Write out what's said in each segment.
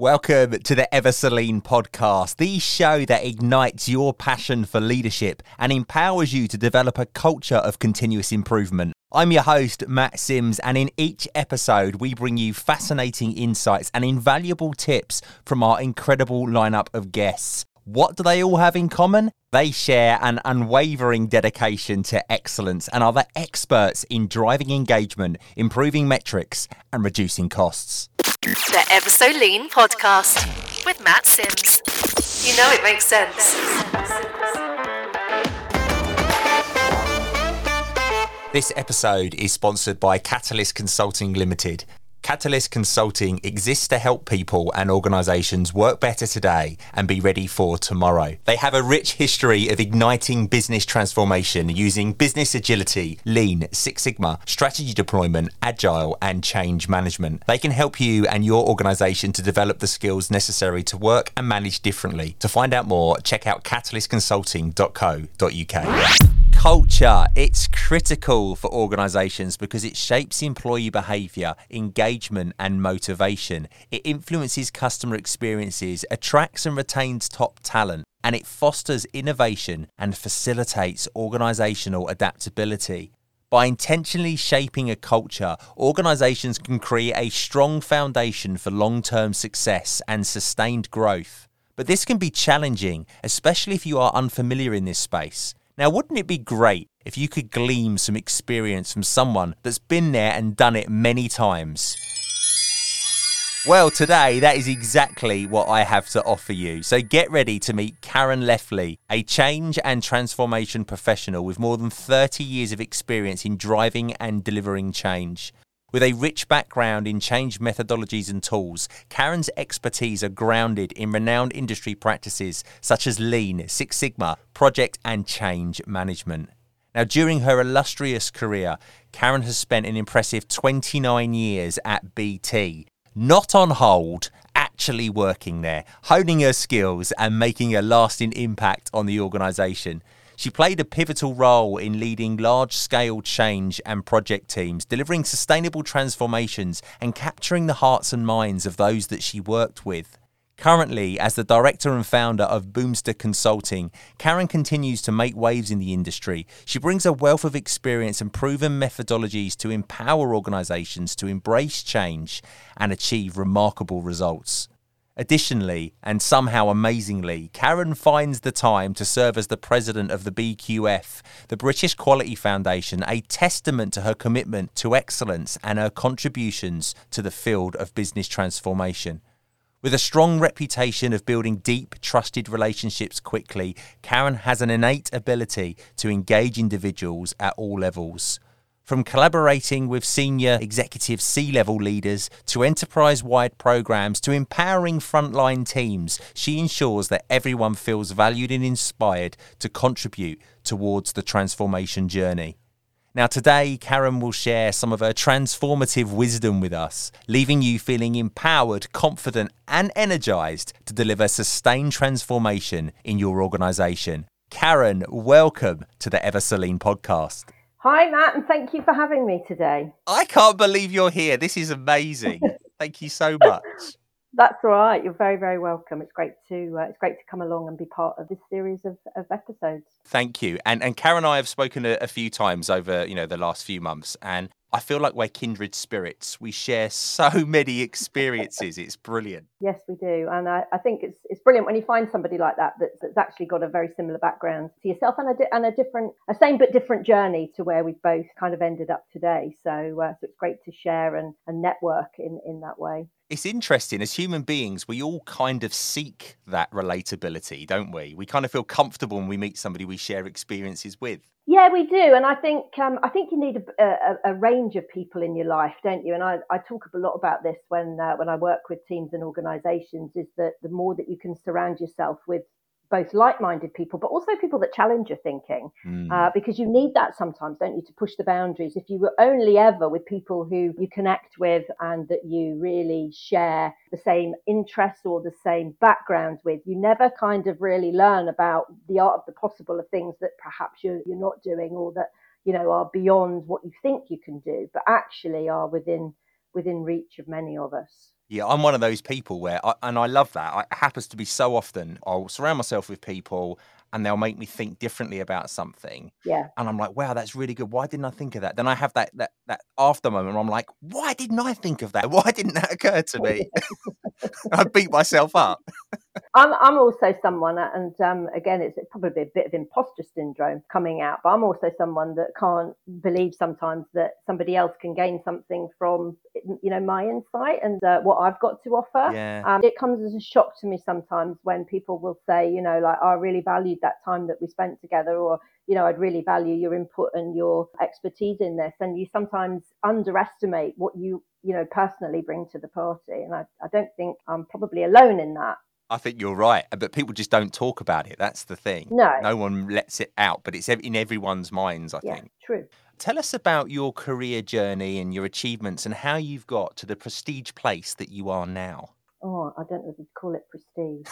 Welcome to the Ever-So-Lean podcast, the show that ignites your passion for leadership and empowers you to develop a culture of continuous improvement. I'm your host, Matt Sims, and in each episode, we bring you fascinating insights and invaluable tips from our incredible lineup of guests. What do they all have in common? They share an unwavering dedication to excellence and are the experts in driving engagement, improving metrics, and reducing costs. The Ever-So-Lean podcast with Matt Sims. You know it makes sense. This episode is sponsored by Catalyst Consulting Limited. Catalyst Consulting exists to help people and organizations work better today and be ready for tomorrow. They have a rich history of igniting business transformation using business agility, lean, Six Sigma, strategy deployment, agile, and change management. They can help you and your organization to develop the skills necessary to work and manage differently. To find out more, check out catalystconsulting.co.uk. Culture, it's critical for organizations because it shapes employee behavior, engagement, and motivation. It influences customer experiences, attracts and retains top talent, and it fosters innovation and facilitates organizational adaptability. By intentionally shaping a culture, organizations can create a strong foundation for long term success and sustained growth. But this can be challenging, especially if you are unfamiliar in this space. Now, wouldn't it be great if you could glean some experience from someone that's been there and done it many times? Well, today that is exactly what I have to offer you. So get ready to meet Karen Leftley, a change and transformation professional with more than 30 years of experience in driving and delivering change. With a rich background in change methodologies and tools, Karen's expertise are grounded in renowned industry practices such as Lean, Six Sigma, project and change management. Now, during her illustrious career, Karen has spent an impressive 29 years at BT, not on hold, actually working there, honing her skills and making a lasting impact on the organisation. She played a pivotal role in leading large scale change and project teams, delivering sustainable transformations and capturing the hearts and minds of those that she worked with. Currently, as the director and founder of Boomster Consulting, Karen continues to make waves in the industry. She brings a wealth of experience and proven methodologies to empower organizations to embrace change and achieve remarkable results. Additionally, and somehow amazingly, Karen finds the time to serve as the president of the BQF, the British Quality Foundation, a testament to her commitment to excellence and her contributions to the field of business transformation. With a strong reputation of building deep, trusted relationships quickly, Karen has an innate ability to engage individuals at all levels. From collaborating with senior executive C level leaders to enterprise wide programs to empowering frontline teams, she ensures that everyone feels valued and inspired to contribute towards the transformation journey. Now, today, Karen will share some of her transformative wisdom with us, leaving you feeling empowered, confident, and energized to deliver sustained transformation in your organization. Karen, welcome to the Ever-So-Lean podcast. Hi, Matt, and thank you for having me today. I can't believe you're here. This is amazing. thank you so much. That's all right. You're very, very welcome. It's great to uh, it's great to come along and be part of this series of, of episodes. Thank you. And and Karen and I have spoken a, a few times over you know the last few months, and I feel like we're kindred spirits. We share so many experiences. It's brilliant. Yes, we do, and I, I, think it's it's brilliant when you find somebody like that that's, that's actually got a very similar background to yourself and a and a different, a same but different journey to where we've both kind of ended up today. So, uh, so it's great to share and, and network in in that way. It's interesting. As human beings, we all kind of seek that relatability, don't we? We kind of feel comfortable when we meet somebody we share experiences with. Yeah, we do, and I think um, I think you need a, a, a, range of people in your life, don't you? And I, I talk a lot about this when uh, when I work with teams and organisations. Is that the more that you can surround yourself with both like-minded people, but also people that challenge your thinking, mm. uh, because you need that sometimes, don't you, to push the boundaries. If you were only ever with people who you connect with and that you really share the same interests or the same background with, you never kind of really learn about the art of the possible of things that perhaps you're, you're not doing or that you know are beyond what you think you can do, but actually are within within reach of many of us. Yeah, I'm one of those people where, I, and I love that. It happens to be so often. I'll surround myself with people and they'll make me think differently about something. Yeah. And I'm like, wow, that's really good. Why didn't I think of that? Then I have that that that after moment where I'm like, why didn't I think of that? Why didn't that occur to me? I beat myself up. I'm I'm also someone, and um, again, it's probably a bit of imposter syndrome coming out. But I'm also someone that can't believe sometimes that somebody else can gain something from you know my insight and uh, what I've got to offer. Yeah. Um, it comes as a shock to me sometimes when people will say, you know, like oh, I really valued that time that we spent together, or you know, I'd really value your input and your expertise in this. And you sometimes underestimate what you you know personally bring to the party, and I, I don't think I'm probably alone in that. I think you're right, but people just don't talk about it. That's the thing. No. No one lets it out, but it's in everyone's minds, I Yeah, think. true. Tell us about your career journey and your achievements and how you've got to the prestige place that you are now. Oh, I don't know if you'd call it prestige.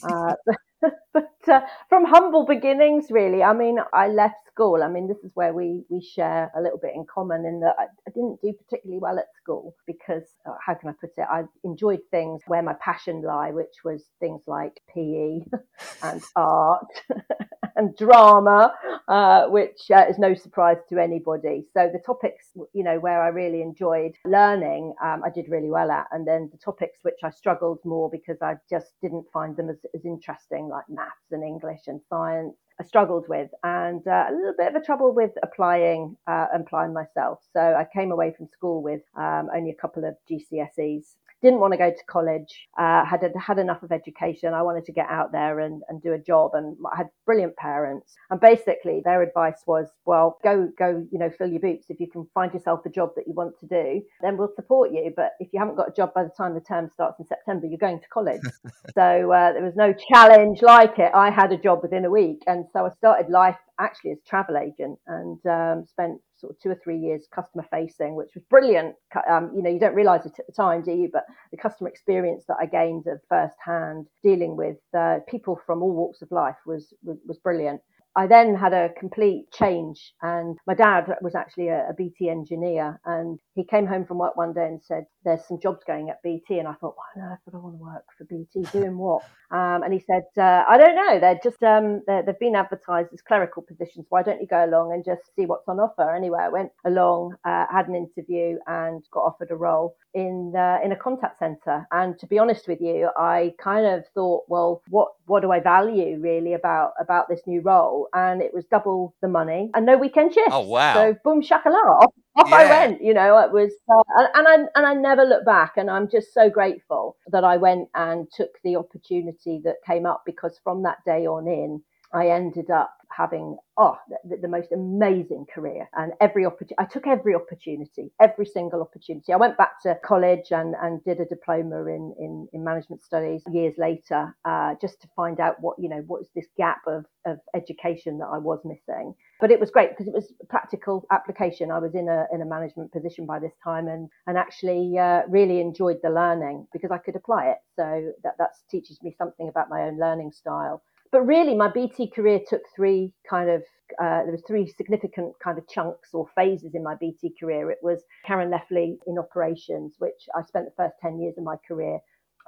uh, but but uh, from humble beginnings, really. I mean, I left school. I mean, this is where we we share a little bit in common in that I, I didn't do particularly well at school because uh, how can I put it? I enjoyed things where my passion lie, which was things like PE and art and drama, uh, which uh, is no surprise to anybody. So the topics, you know, where I really enjoyed learning, um, I did really well at, and then the topics which I struggled more because I just didn't find them as, as interesting, like maths and English and science. I struggled with, and uh, a little bit of a trouble with applying uh, applying myself. So I came away from school with um, only a couple of GCSEs didn't want to go to college, uh, had had enough of education. I wanted to get out there and, and do a job, and I had brilliant parents. And basically, their advice was, well, go go, you know, fill your boots. If you can find yourself a job that you want to do, then we'll support you. But if you haven't got a job by the time the term starts in September, you're going to college. so uh, there was no challenge like it. I had a job within a week, and so I started life actually as a travel agent and um, spent sort of two or three years customer facing, which was brilliant. Um, you know, you don't realize it at the time, do you? But the customer experience that I gained of first hand dealing with uh, people from all walks of life was, was, was brilliant. I then had a complete change, and my dad was actually a, a, BT engineer, and he came home from work one day and said, "There's some jobs going at BT," and I thought, "Why on earth would I want to work for BT? Doing what?" Um, and he said, uh, "I don't know. They're just um, they're, they've been advertised as clerical positions. Why don't you go along and just see what's on offer?" Anyway, I went along, uh, had an interview, and got offered a role in uh, in a contact center. And to be honest with you, I kind of thought, well, what what do I value really about about this new role? And it was double the money and no weekend shifts. Oh wow! So boom shakalaka, off, off yeah. I went. You know, it was uh, and I and I never looked back. And I'm just so grateful that I went and took the opportunity that came up because from that day on in, I ended up having oh the, the, most amazing career. And every opportunity i took every opportunity every single opportunity. I went back to college and and did a diploma in in, in management studies years later uh, just to find out what you know what is this gap of of education that i was missing. But it was great because it was practical application. I was in a in a management position by this time and and actually uh, really enjoyed the learning because i could apply it. So that that teaches me something about my own learning style but really my bt career took three kind of uh, there was three significant kind of chunks or phases in my bt career. It was karen leffley in operations which i spent the first 10 years of my career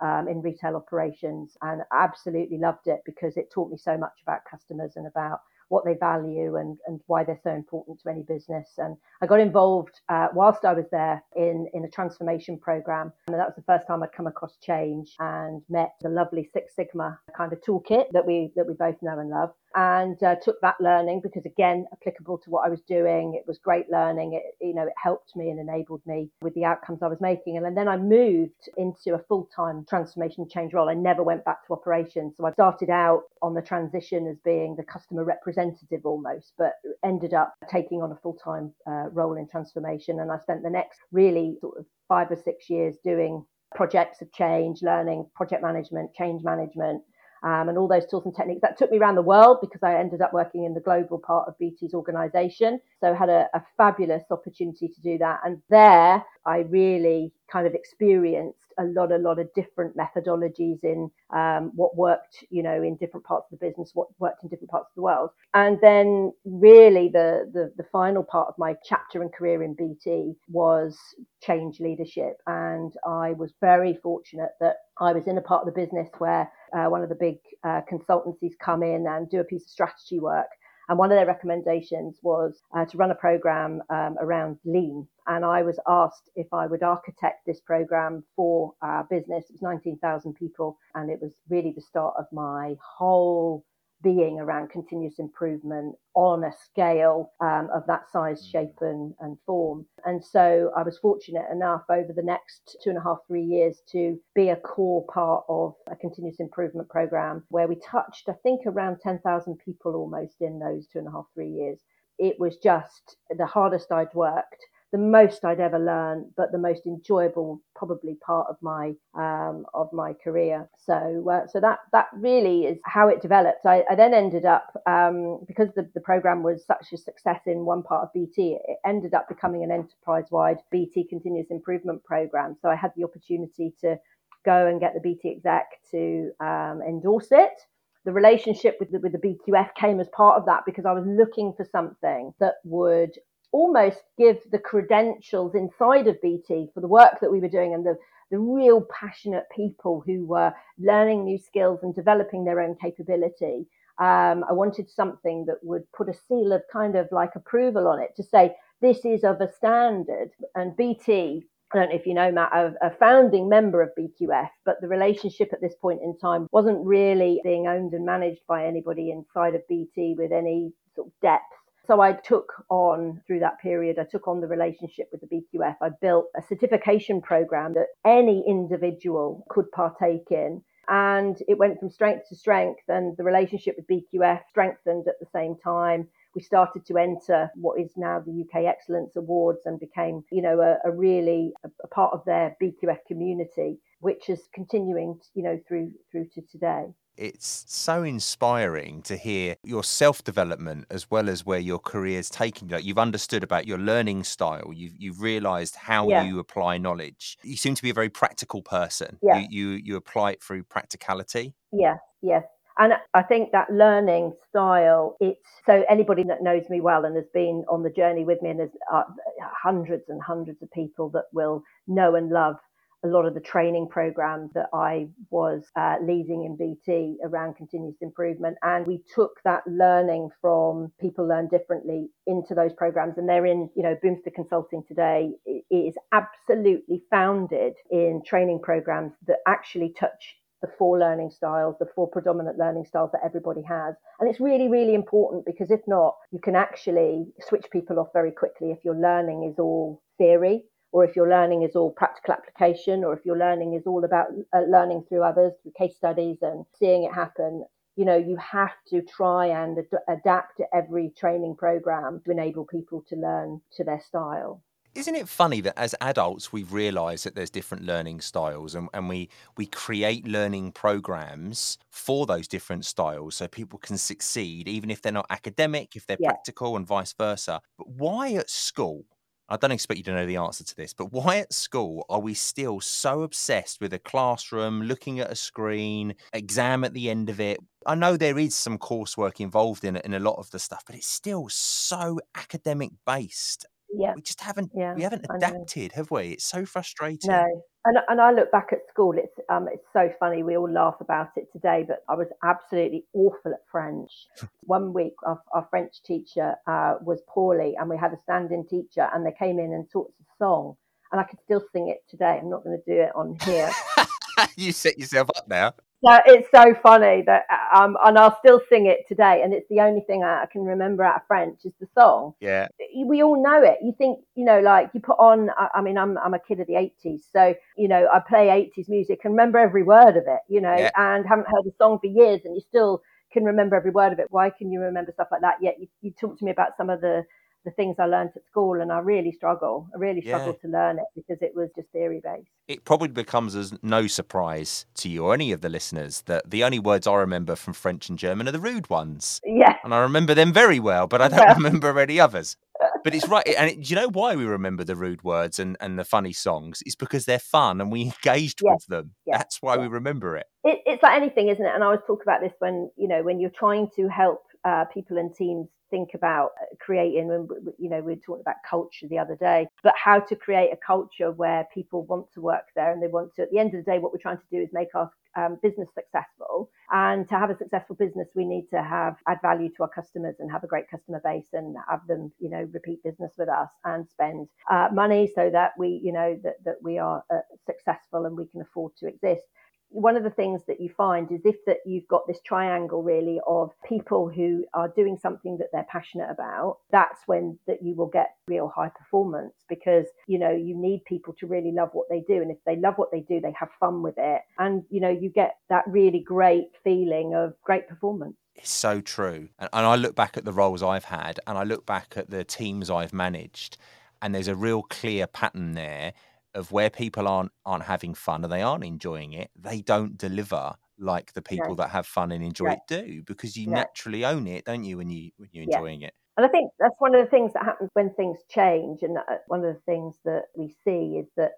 um, in retail operations and absolutely loved it because it taught me so much about customers and about what they value and, and why they're so important to any business. And I got involved uh, whilst I was there in, in a transformation program. And that was the first time I'd come across change and met the lovely Six Sigma kind of toolkit that we that we both know and love and uh, took that learning because again applicable to what I was doing it was great learning it you know it helped me and enabled me with the outcomes I was making and then I moved into a full-time transformation change role. I never went back to operations so I started out on the transition as being the customer representative almost but ended up taking on a full-time uh, role in transformation and I spent the next really sort of 5 or 6 years doing projects of change learning project management change management um, and all those tools and techniques. That took me around the world because I ended up working in the global part of BT's organization. So had a, a fabulous opportunity to do that. And there I really kind of experienced a lot, a lot of different methodologies in um, what worked, you know, in different parts of the business, what worked in different parts of the world. And then really the, the, the final part of my chapter and career in BT was change leadership. And I was very fortunate that I was in a part of the business where uh, one of the big uh, consultancies come in and do a piece of strategy work. And one of their recommendations was uh, to run a program um, around lean. And I was asked if I would architect this program for our business. It was 19,000 people, and it was really the start of my whole being around continuous improvement on a scale um, of that size, mm. shape, and, and form. And so I was fortunate enough over the next two and a half, three years to be a core part of a continuous improvement program where we touched, I think, around 10,000 people almost in those two and a half, three years. It was just the hardest I'd worked the most I'd ever learned, but the most enjoyable probably part of my um, of my career. So uh, so that that really is how it developed. I, I then ended up um, because the, the program was such a success in one part of BT, it ended up becoming an enterprise wide BT continuous improvement program. So I had the opportunity to go and get the BT exec to um, endorse it the relationship with the, with the BQF came as part of that because I was looking for something that would almost give the credentials inside of BT for the work that we were doing and the, the real passionate people who were learning new skills and developing their own capability. Um, I wanted something that would put a seal of kind of like approval on it to say this is of a standard. And BT, I don't know if you know, Matt, a, a founding member of BQF, but the relationship at this point in time wasn't really being owned and managed by anybody inside of BT with any sort of depth so I took on through that period, I took on the relationship with the BQF. I built a certification program that any individual could partake in. And it went from strength to strength, and the relationship with BQF strengthened at the same time. We started to enter what is now the UK Excellence Awards and became, you know, a, a really a, a part of their BQF community, which is continuing, you know, through through to today. It's so inspiring to hear your self development as well as where your career's taking you. Like you've understood about your learning style. You've you've realised how yeah. you apply knowledge. You seem to be a very practical person. Yeah. You, you you apply it through practicality. Yeah, yes. And I think that learning style, it's so anybody that knows me well and has been on the journey with me, and there's uh, hundreds and hundreds of people that will know and love a lot of the training programs that I was uh, leading in BT around continuous improvement. And we took that learning from people learn differently into those programs. And they're in, you know, Boomster Consulting today it is absolutely founded in training programs that actually touch the four learning styles, the four predominant learning styles that everybody has. And it's really, really important because if not, you can actually switch people off very quickly if your learning is all theory or if your learning is all practical application, or if your learning is all about uh, learning through others, through case studies and seeing it happen, you know, you have to try and ad- adapt to every training program to enable people to learn to their style. Isn't it funny that as adults we've realised that there's different learning styles and, and we we create learning programs for those different styles so people can succeed even if they're not academic, if they're yeah. practical and vice versa. But why at school I don't expect you to know the answer to this, but why at school are we still so obsessed with a classroom, looking at a screen, exam at the end of it? I know there is some coursework involved in it in a lot of the stuff, but it's still so academic based. Yeah. We just haven't yeah, we haven't adapted, have we? It's so frustrating. No, and, and I look back at school, it's um, it's so funny. We all laugh about it today, but I was absolutely awful at French. One week, our, our French teacher uh, was poorly, and we had a stand-in teacher, and they came in and taught us a song, and I can still sing it today. I'm not going to do it on here. you set yourself up now. So it's so funny that um, and I'll still sing it today, and it's the only thing I can remember out of French is the song. Yeah, we all know it. You think you know, like you put on. I, mean, I'm I'm a kid of the '80s, so you know, I play '80s music and remember every word of it. You know, yeah. and haven't heard the song for years, and you still can remember every word of it. Why can you remember stuff like that? Yet you, you talk to me about some of the the things I learned at school, and I really struggle. I really Yeah. to learn it because it was just theory based. It probably becomes as no surprise to you or any of the listeners that the only words I remember from French and German are the rude ones. Yeah, And I remember them very well, but I don't Yeah. remember any others. But it's right. And it, do you know why we remember the rude words and, and the funny songs? It's because they're fun and we engaged Yeah. with them. Yeah. That's why we remember it. it, it's like anything, isn't it? And I always talk about this when you know when you're trying to help uh, people and teams think about uh, creating. When you know we were talking about culture the other day, but how to create a culture where people want to work there and they want to. At the end of the day, what we're trying to do is make our um, business successful. And to have a successful business, we need to have add value to our customers and have a great customer base and have them, you know, repeat business with us and spend uh, money so that we, you know, that that we are uh, successful and we can afford to exist one of the things that you find is if that you've got this triangle really of people who are doing something that they're passionate about that's when that you will get real high performance because you know you need people to really love what they do. And if they love what they do they have fun with it. And you know you get that really great feeling of great performance. It's so true. And, and I look back at the roles I've had and I look back at the teams I've managed, and there's a real clear pattern there of where people aren't aren't having fun and they aren't enjoying it, they don't deliver like the people that have fun and enjoy it do because you naturally own it, don't you, when you when you're enjoying it. And I think that's one of the things that happens when things change. And uh, one of the things that we see is that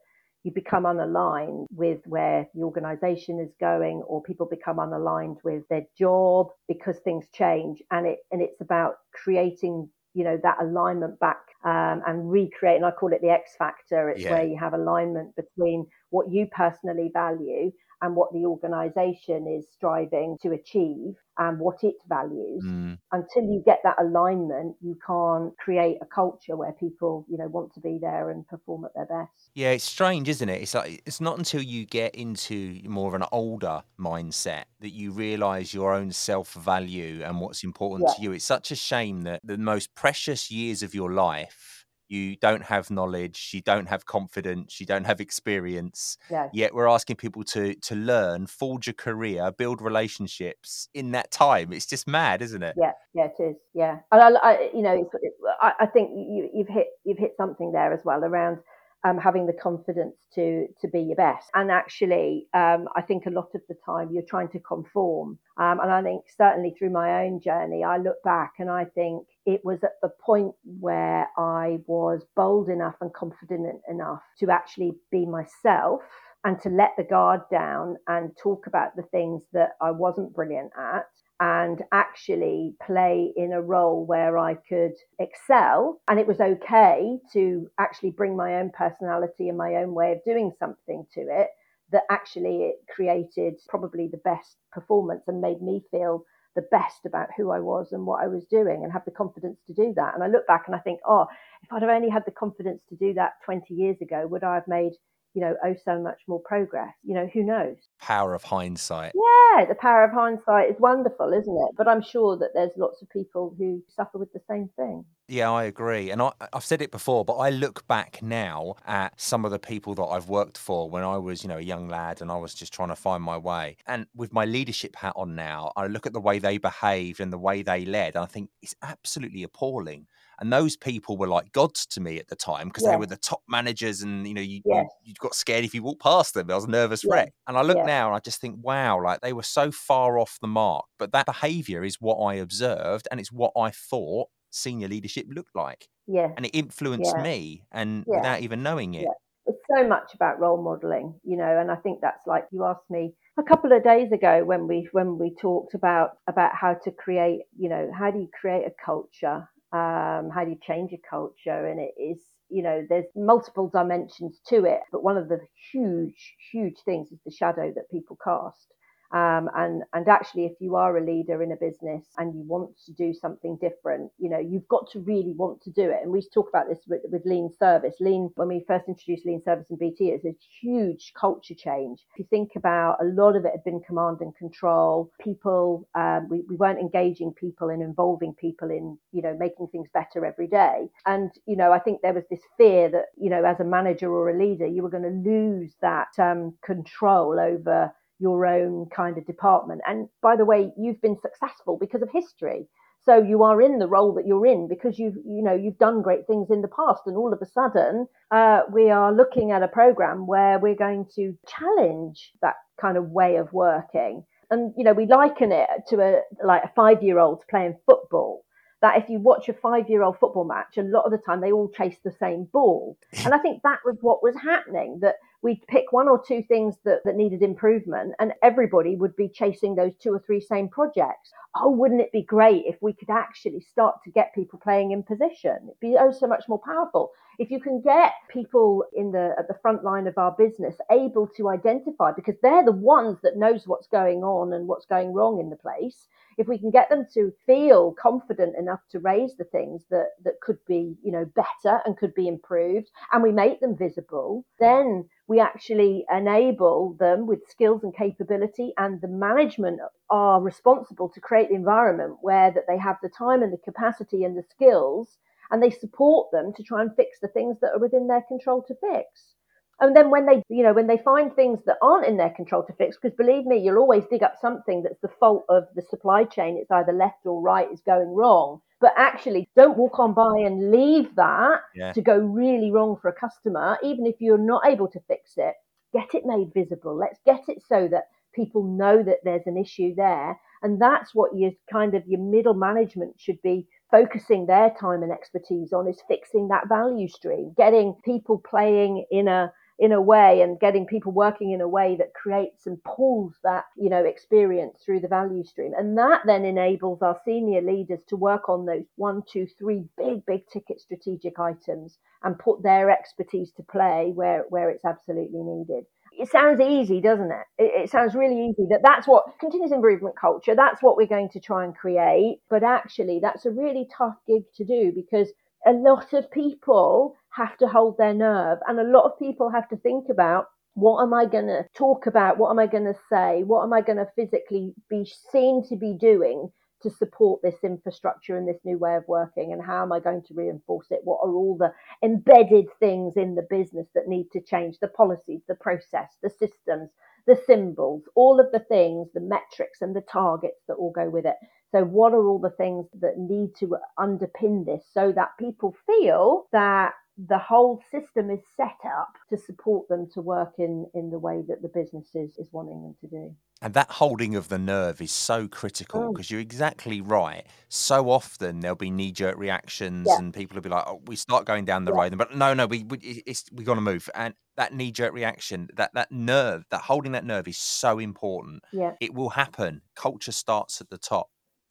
you become unaligned with where the organization is going, or people become unaligned with their job because things change. And it and it's about creating, you know, that alignment back um, and recreating. I call it the X factor. It's Yeah. where you have alignment between what you personally value and what the organization is striving to achieve and what it values Mm. until you get that alignment, you can't create a culture where people, you know, want to be there and perform at their best. Yeah, it's strange, isn't it? It's like it's not until you get into more of an older mindset that you realize your own self-value and what's important Yeah. to you. It's such a shame that the most precious years of your life you don't have knowledge, you don't have confidence, you don't have experience. Yeah. Yet we're asking people to to learn, forge a career, build relationships in that time. It's just mad, isn't it? Yeah, yeah, it is. Yeah, and I, I you know, it, I, I think you, you've hit you've hit something there as well around um, having the confidence to to be your best. And actually, um, I think a lot of the time you're trying to conform. Um, and I think certainly through my own journey, I look back and I think it was at the point where I was bold enough and confident enough to actually be myself and to let the guard down and talk about the things that I wasn't brilliant at and actually play in a role where I could excel. And it was okay to actually bring my own personality and my own way of doing something to it that actually it created probably the best performance and made me feel the best about who I was and what I was doing and have the confidence to do that. And I look back and I think, oh, if I'd have only had the confidence to do that 20 years ago, would I have made, you know, oh, so much more progress? You know, who knows? Power of hindsight. Yeah, the power of hindsight is wonderful, isn't it? But I'm sure that there's lots of people who suffer with the same thing. Yeah, I agree. And I, I've said it before, but I look back now at some of the people that I've worked for when I was, you know, a young lad and I was just trying to find my way. And with my leadership hat on now, I look at the way they behaved and the way they led, and I think it's absolutely appalling. And those people were like gods to me at the time because Yeah. they were the top managers, and you know, you, Yeah. you got scared if you walked past them. I was a nervous Yeah. wreck. And I look now and I just think, wow, like they were so far off the mark. But that behavior is what I observed, and it's what I thought senior leadership looked like Yeah. and it influenced me and without even knowing it. It's so much about role modeling, you know, and I think that's like you asked me a couple of days ago when we when we talked about about how to create, you know, how do you create a culture? Um, how do you change a culture? And it is, you know, there's multiple dimensions to it, but one of the huge, huge things is the shadow that people cast. Um, and and actually, if you are a leader in a business and you want to do something different, you know you've got to really want to do it. And we talk about this with, with lean service. Lean, when we first introduced lean service in BT, it's a huge culture change. If you think about a lot of it had been command and control. People, um, we we weren't engaging people and involving people in you know making things better every day. And you know I think there was this fear that you know as a manager or a leader you were going to lose that um, control over your own kind of department. And by the way, you've been successful because of history. So you are in the role that you're in because you've, you know, you've done great things in the past, and all of a sudden, uh, we are looking at a program where we're going to challenge that kind of way of working. And you know, we liken it to a like a five-year-old playing football that if you watch a five year old football match, a lot of the time they all chase the same ball. And I think that was what was happening that we'd pick one or two things that, that needed improvement, and everybody would be chasing those two or three same projects. Oh, wouldn't it be great if we could actually start to get people playing in position? It'd be oh so much more powerful. If you can get people in the at the front line of our business able to identify because they're the ones that knows what's going on and what's going wrong in the place if we can get them to feel confident enough to raise the things that that could be you know better and could be improved and we make them visible then we actually enable them with skills and capability and the management are responsible to create the environment where that they have the time and the capacity and the skills and they support them to try and fix the things that are within their control to fix. And then when they you know when they find things that aren't in their control to fix because believe me you'll always dig up something that's the fault of the supply chain. It's either left or right is going wrong. But actually don't walk on by and leave that yeah. to go really wrong for a customer. Even if you're not able to fix it get it made visible. Let's get it so that people know that there's an issue there. And that's what your kind of your middle management should be focusing their time and expertise on is fixing that value stream getting people playing in a in a way and getting people working in a way that creates and pulls that you know experience through the value stream. And that then enables our senior leaders to work on those one two three big big ticket strategic items and put their expertise to play where where it's absolutely needed it sounds easy doesn't it? it it sounds really easy that that's what continuous improvement culture that's what we're going to try and create but actually that's a really tough gig to do because a lot of people have to hold their nerve and a lot of people have to think about what am I going to talk about? What am I going to say? What am I going to physically be seen to be doing to support this infrastructure and this new way of working? And how am I going to reinforce it? What are all the embedded things in the business that need to change? The policies, the process, the systems, the symbols, all of the things, the metrics and the targets that all go with it. So, what are all the things that need to underpin this so that people feel that the whole system is set up to support them to work in, in the way that the business is, is wanting them to do. And that holding of the nerve is so critical because mm. you're exactly right. So often there'll be knee jerk reactions, yeah. and people will be like, "Oh, we start going down the yeah. road," but no, no, we, we we got to move. And that knee jerk reaction, that that nerve, that holding that nerve is so important. Yeah, it will happen. Culture starts at the top.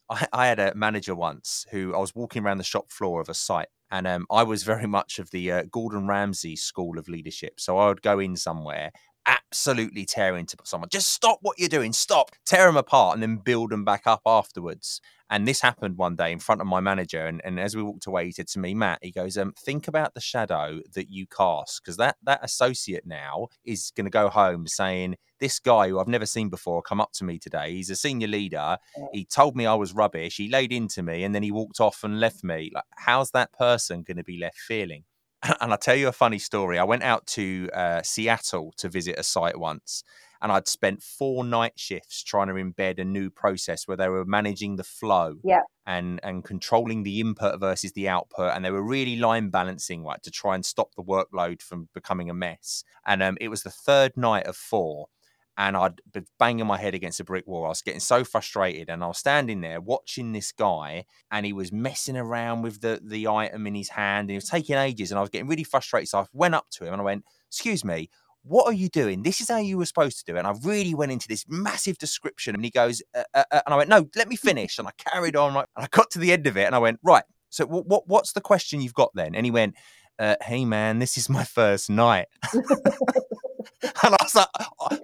I, I had a manager once who I was walking around the shop floor of a site, and um, I was very much of the uh, Gordon Ramsay school of leadership. So I would go in somewhere, absolutely tear into someone. Just stop what you're doing, stop, tear them apart, and then build them back up afterwards. And this happened one day in front of my manager. And, and as we walked away, he said to me, Matt, he goes, um, think about the shadow that you cast. Because that, that associate now is going to go home saying, this guy who I've never seen before come up to me today. He's a senior leader. He told me I was rubbish. He laid into me and then he walked off and left me. Like, how's that person going to be left feeling? And I'll tell you a funny story. I went out to uh, Seattle to visit a site once, and I'd spent four night shifts trying to embed a new process where they were managing the flow yeah. and and controlling the input versus the output, and they were really line balancing right to try and stop the workload from becoming a mess. And um, it was the third night of four, and I'd be banging my head against a brick wall. I was getting so frustrated, and I was standing there watching this guy, and he was messing around with the the item in his hand, and he was taking ages, and I was getting really frustrated. So I went up to him and I went, "Excuse me." What are you doing? This is how you were supposed to do it. And I really went into this massive description. And he goes, uh, uh, uh, and I went, no, let me finish. And I carried on. Right, and I got to the end of it and I went, right. So what, what what's the question you've got then? And he went, uh, hey man, this is my first night. and I was like,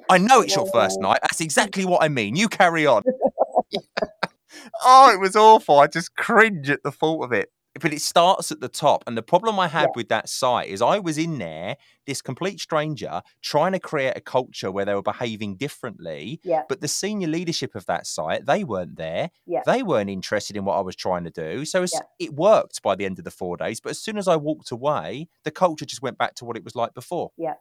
I know it's your first oh. night. That's exactly what I mean. You carry on. oh, it was awful. I just cringe at the thought of it. But it starts at the top. And the problem I had yeah. with that site is I was in there, this complete stranger, trying to create a culture where they were behaving differently. Yeah. But the senior leadership of that site, they weren't there. Yeah. They weren't interested in what I was trying to do. So yeah. it worked by the end of the four days. But as soon as I walked away, the culture just went back to what it was like before. Yeah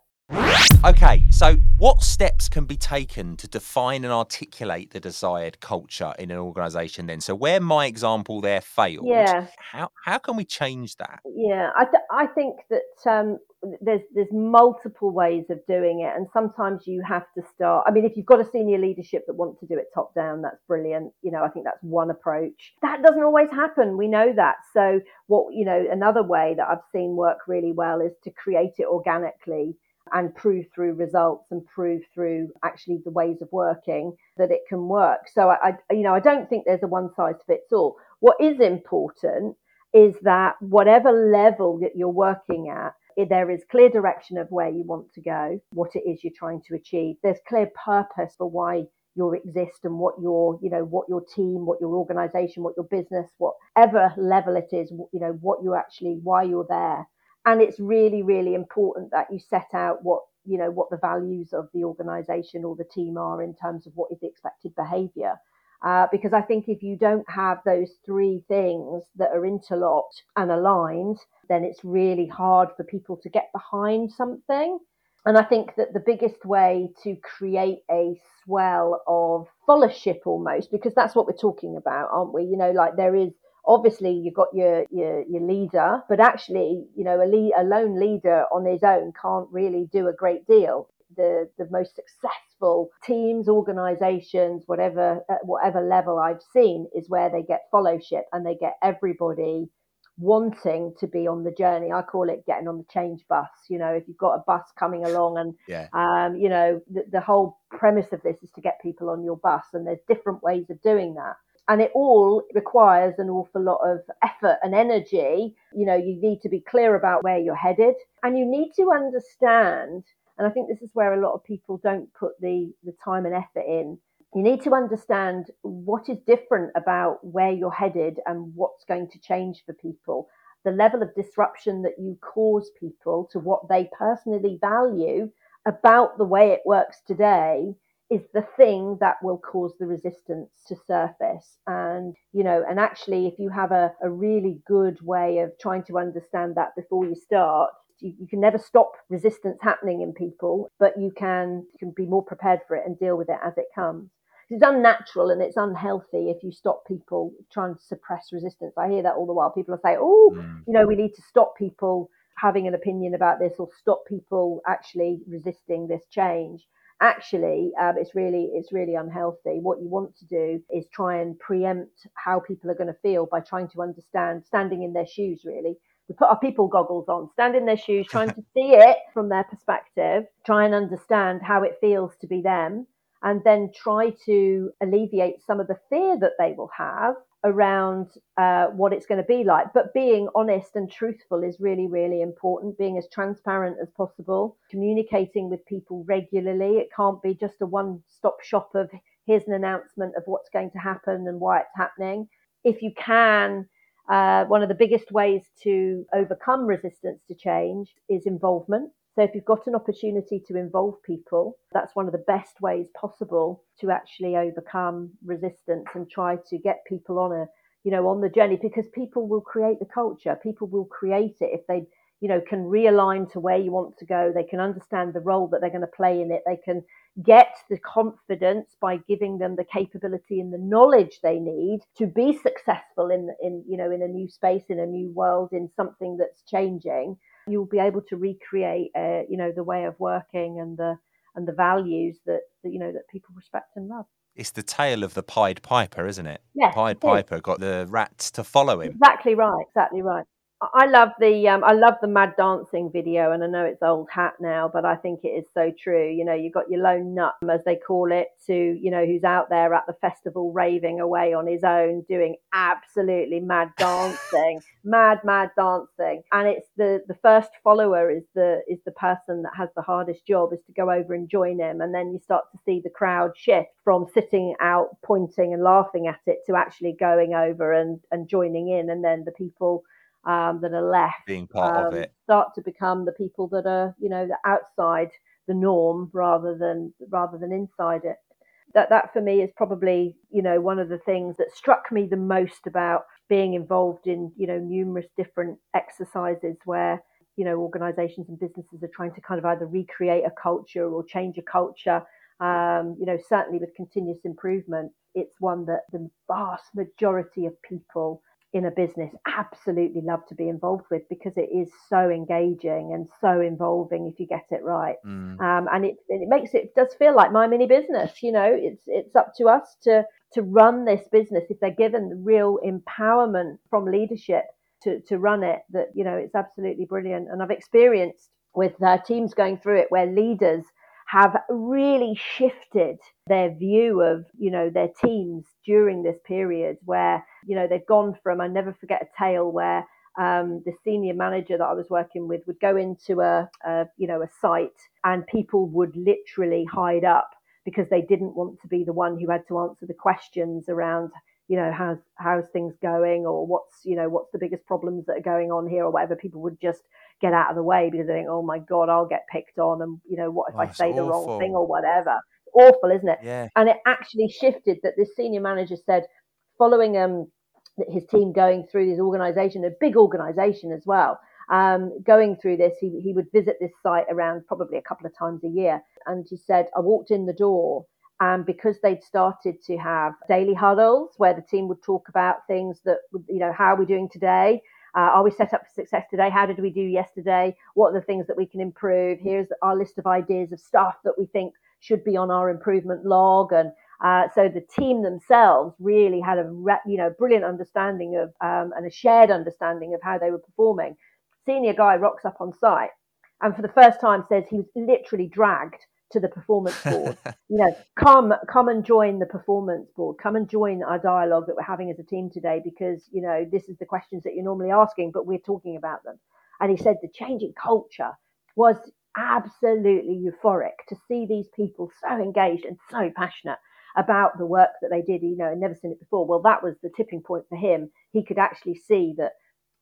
Okay, so what steps can be taken to define and articulate the desired culture in an organisation then? So where my example there failed, Yeah. how how can we change that? Yeah, I, th- I think that um, there's there's multiple ways of doing it, and sometimes you have to start. I mean, if you've got a senior leadership that want to do it top down, that's brilliant. You know, I think that's one approach. That doesn't always happen. We know that. So, what you know, another way that I've seen work really well is to create it organically and prove through results and prove through actually the ways of working that it can work. So, I, I you know, I don't think there's a one size fits all. What is important is that whatever level that you're working at there is clear direction of where you want to go, what it is you're trying to achieve. There's clear purpose for why you exist and what your, you know, what your team, what your organization, what your business, whatever level it is, you know, what you actually, why you're there. And it's really, really important that you set out what, you know, what the values of the organization or the team are in terms of what is the expected behavior. Uh, because I think if you don't have those three things that are interlocked and aligned, then it's really hard for people to get behind something. And I think that the biggest way to create a swell of followership almost, because that's what we're talking about, aren't we? You know, like there is obviously you've got your your, your leader, but actually, you know, a, lead, a lone leader on his own can't really do a great deal. The the most successful teams, organisations, whatever at whatever level I've seen, is where they get followership and they get everybody wanting to be on the journey. I call it getting on the change bus. You know, if you've got a bus coming along, and Yeah. um, you know, the, the whole premise of this is to get people on your bus, and there's different ways of doing that. And it all requires an awful lot of effort and energy. You know, you need to be clear about where you're headed, and you need to understand. And I think this is where a lot of people don't put the the time and effort in you need to understand what is different about where you're headed and what's going to change for people. The level of disruption that you cause people to what they personally value about the way it works today is the thing that will cause the resistance to surface. And, you know, and actually, if you have a, a really good way of trying to understand that before you start, you, you, can never stop resistance happening in people, but you can, you can be more prepared for it and deal with it as it comes it's unnatural and it's unhealthy if you stop people trying to suppress resistance. I hear that all the while. People are saying, oh, mm. you know, we need to stop people having an opinion about this or stop people actually resisting this change. Actually, um, it's really it's really unhealthy. What you want to do is try and preempt how people are going to feel by trying to understand, standing in their shoes. Really, we put our people goggles on, stand in their shoes, trying to see it from their perspective, try and understand how it feels to be them, and then try to alleviate some of the fear that they will have around uh, what it's going to be like. But being honest and truthful is really, really important. Being as transparent as possible, communicating with people regularly. It can't be just a one stop shop of here's an announcement of what's going to happen and why it's happening. If you can, uh, one of the biggest ways to overcome resistance to change is involvement. So if you've got an opportunity to involve people, that's one of the best ways possible to actually overcome resistance and try to get people on a, you know, on the journey because people will create the culture. People will create it if they, you know, can realign to where you want to go. They can understand the role that they're going to play in it. They can get the confidence by giving them the capability and the knowledge they need to be successful in in you know in a new space in a new world in something that's changing you'll be able to recreate, uh, you know, the way of working and the and the values that, that you know that people respect and love. It's the tale of the Pied Piper, isn't it? Yes, Pied Piper got the rats to follow him. Exactly right. Exactly right. I love the um, I love the mad dancing video, and I know it's old hat now, but I think it is so true. You know, you've got your lone nut, as they call it, to you know who's out there at the festival raving away on his own, doing absolutely mad dancing, mad mad dancing, and it's the the first follower is the is the person that has the hardest job is to go over and join him, and then you start to see the crowd shift from sitting out pointing and laughing at it to actually going over and and joining in, and then the people um, that are left being part um, of it. start to become the people that are you know the outside the norm rather than rather than inside it. That that for me is probably you know one of the things that struck me the most about being involved in you know numerous different exercises where you know organizations and businesses are trying to kind of either recreate a culture or change a culture um, you know certainly with continuous improvement it's one that the vast majority of people in a business absolutely love to be involved with because it is so engaging and so involving if you get it right. Mm. um, and it, it makes it, it does feel like my mini business you know it's it's up to us to to run this business. If they're given real empowerment from leadership to, to run it that you know it's absolutely brilliant. And i've experienced with uh, teams going through it where leaders have really shifted their view of you know their teams during this period where you know they've gone from i never forget a tale where um, the senior manager that I was working with would go into a, a, you know a site and people would literally hide up because they didn't want to be the one who had to answer the questions around you know how's how's things going or what's you know what's the biggest problems that are going on here or whatever. People would just get out of the way because they think oh my god i'll get picked on and you know what if oh, i say the wrong thing or whatever awful isn't it yeah. and it actually shifted that this senior manager said following um his team going through this organization a big organization as well um, going through this, he, he would visit this site around probably a couple of times a year. And he said, I walked in the door and because they'd started to have daily huddles where the team would talk about things that, you know, how are we doing today? Uh, are we set up for success today? How did we do yesterday? What are the things that we can improve? Here's our list of ideas of stuff that we think should be on our improvement log. And uh, so the team themselves really had a you know brilliant understanding of um, and a shared understanding of how they were performing. Senior guy rocks up on site and for the first time says he was literally dragged to the performance board. you know, come come and join the performance board. Come and join our dialogue that we're having as a team today because you know this is the questions that you're normally asking, but we're talking about them. And he said the changing culture was absolutely euphoric to see these people so engaged and so passionate about the work that they did. You know, and never seen it before. Well, that was the tipping point for him. He could actually see that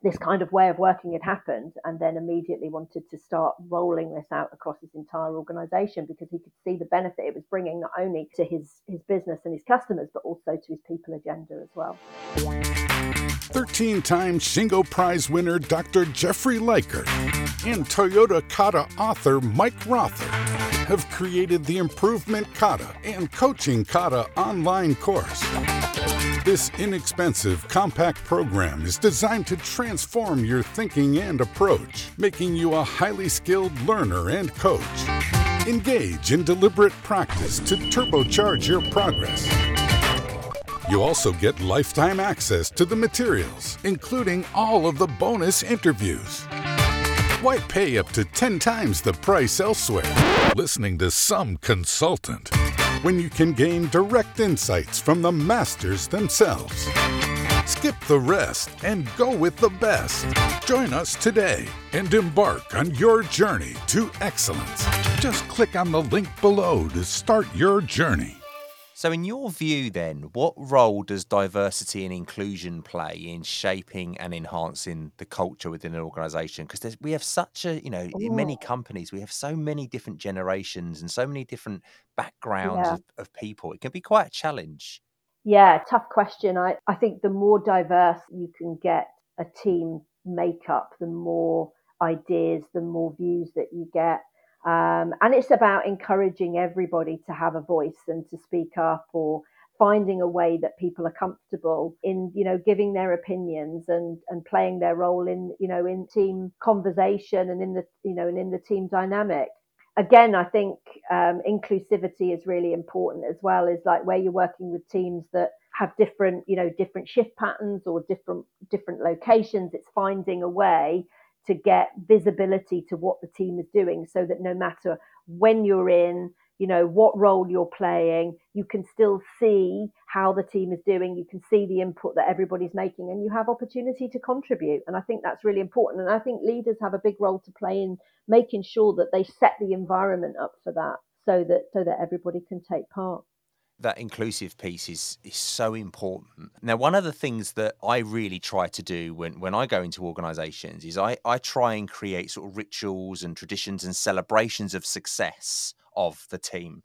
this kind of way of working had happened and then immediately wanted to start rolling this out across his entire organization because he could see the benefit it was bringing not only to his, his business and his customers but also to his people agenda as well 13 time Shingo Prize winner Dr. Jeffrey Liker and Toyota Kata author Mike Rother have created the Improvement Kata and Coaching Kata online course. This inexpensive, compact program is designed to transform your thinking and approach, making you a highly skilled learner and coach. Engage in deliberate practice to turbocharge your progress. You also get lifetime access to the materials, including all of the bonus interviews. Why pay up to 10 times the price elsewhere listening to some consultant? when you can gain direct insights from the masters themselves. Skip the rest and go with the best. Join us today and embark on your journey to excellence. Just click on the link below to start your journey. So, in your view, then, what role does diversity and inclusion play in shaping and enhancing the culture within an organization? Because we have such a, you know, in many companies, we have so many different generations and so many different backgrounds yeah. of, of people. It can be quite a challenge. Yeah, tough question. I, I think the more diverse you can get a team makeup, the more ideas, the more views that you get um, and it's about encouraging everybody to have a voice and to speak up or finding a way that people are comfortable in you know giving their opinions and and playing their role in you know in team conversation and in the you know and in the team dynamic. Again i think um, inclusivity is really important as well is like where you're working with teams that have different you know different shift patterns or different different locations it's finding a way to get visibility to what the team is doing so that no matter when you're in, you know, what role you're playing, you can still see how the team is doing. You can see the input that everybody's making and you have opportunity to contribute. And I think that's really important. And I think leaders have a big role to play in making sure that they set the environment up for that so that so that everybody can take part that inclusive piece is is so important. Now, one of the things that I really try to do when when I go into organizations is I I try and create sort of rituals and traditions and celebrations of success of the team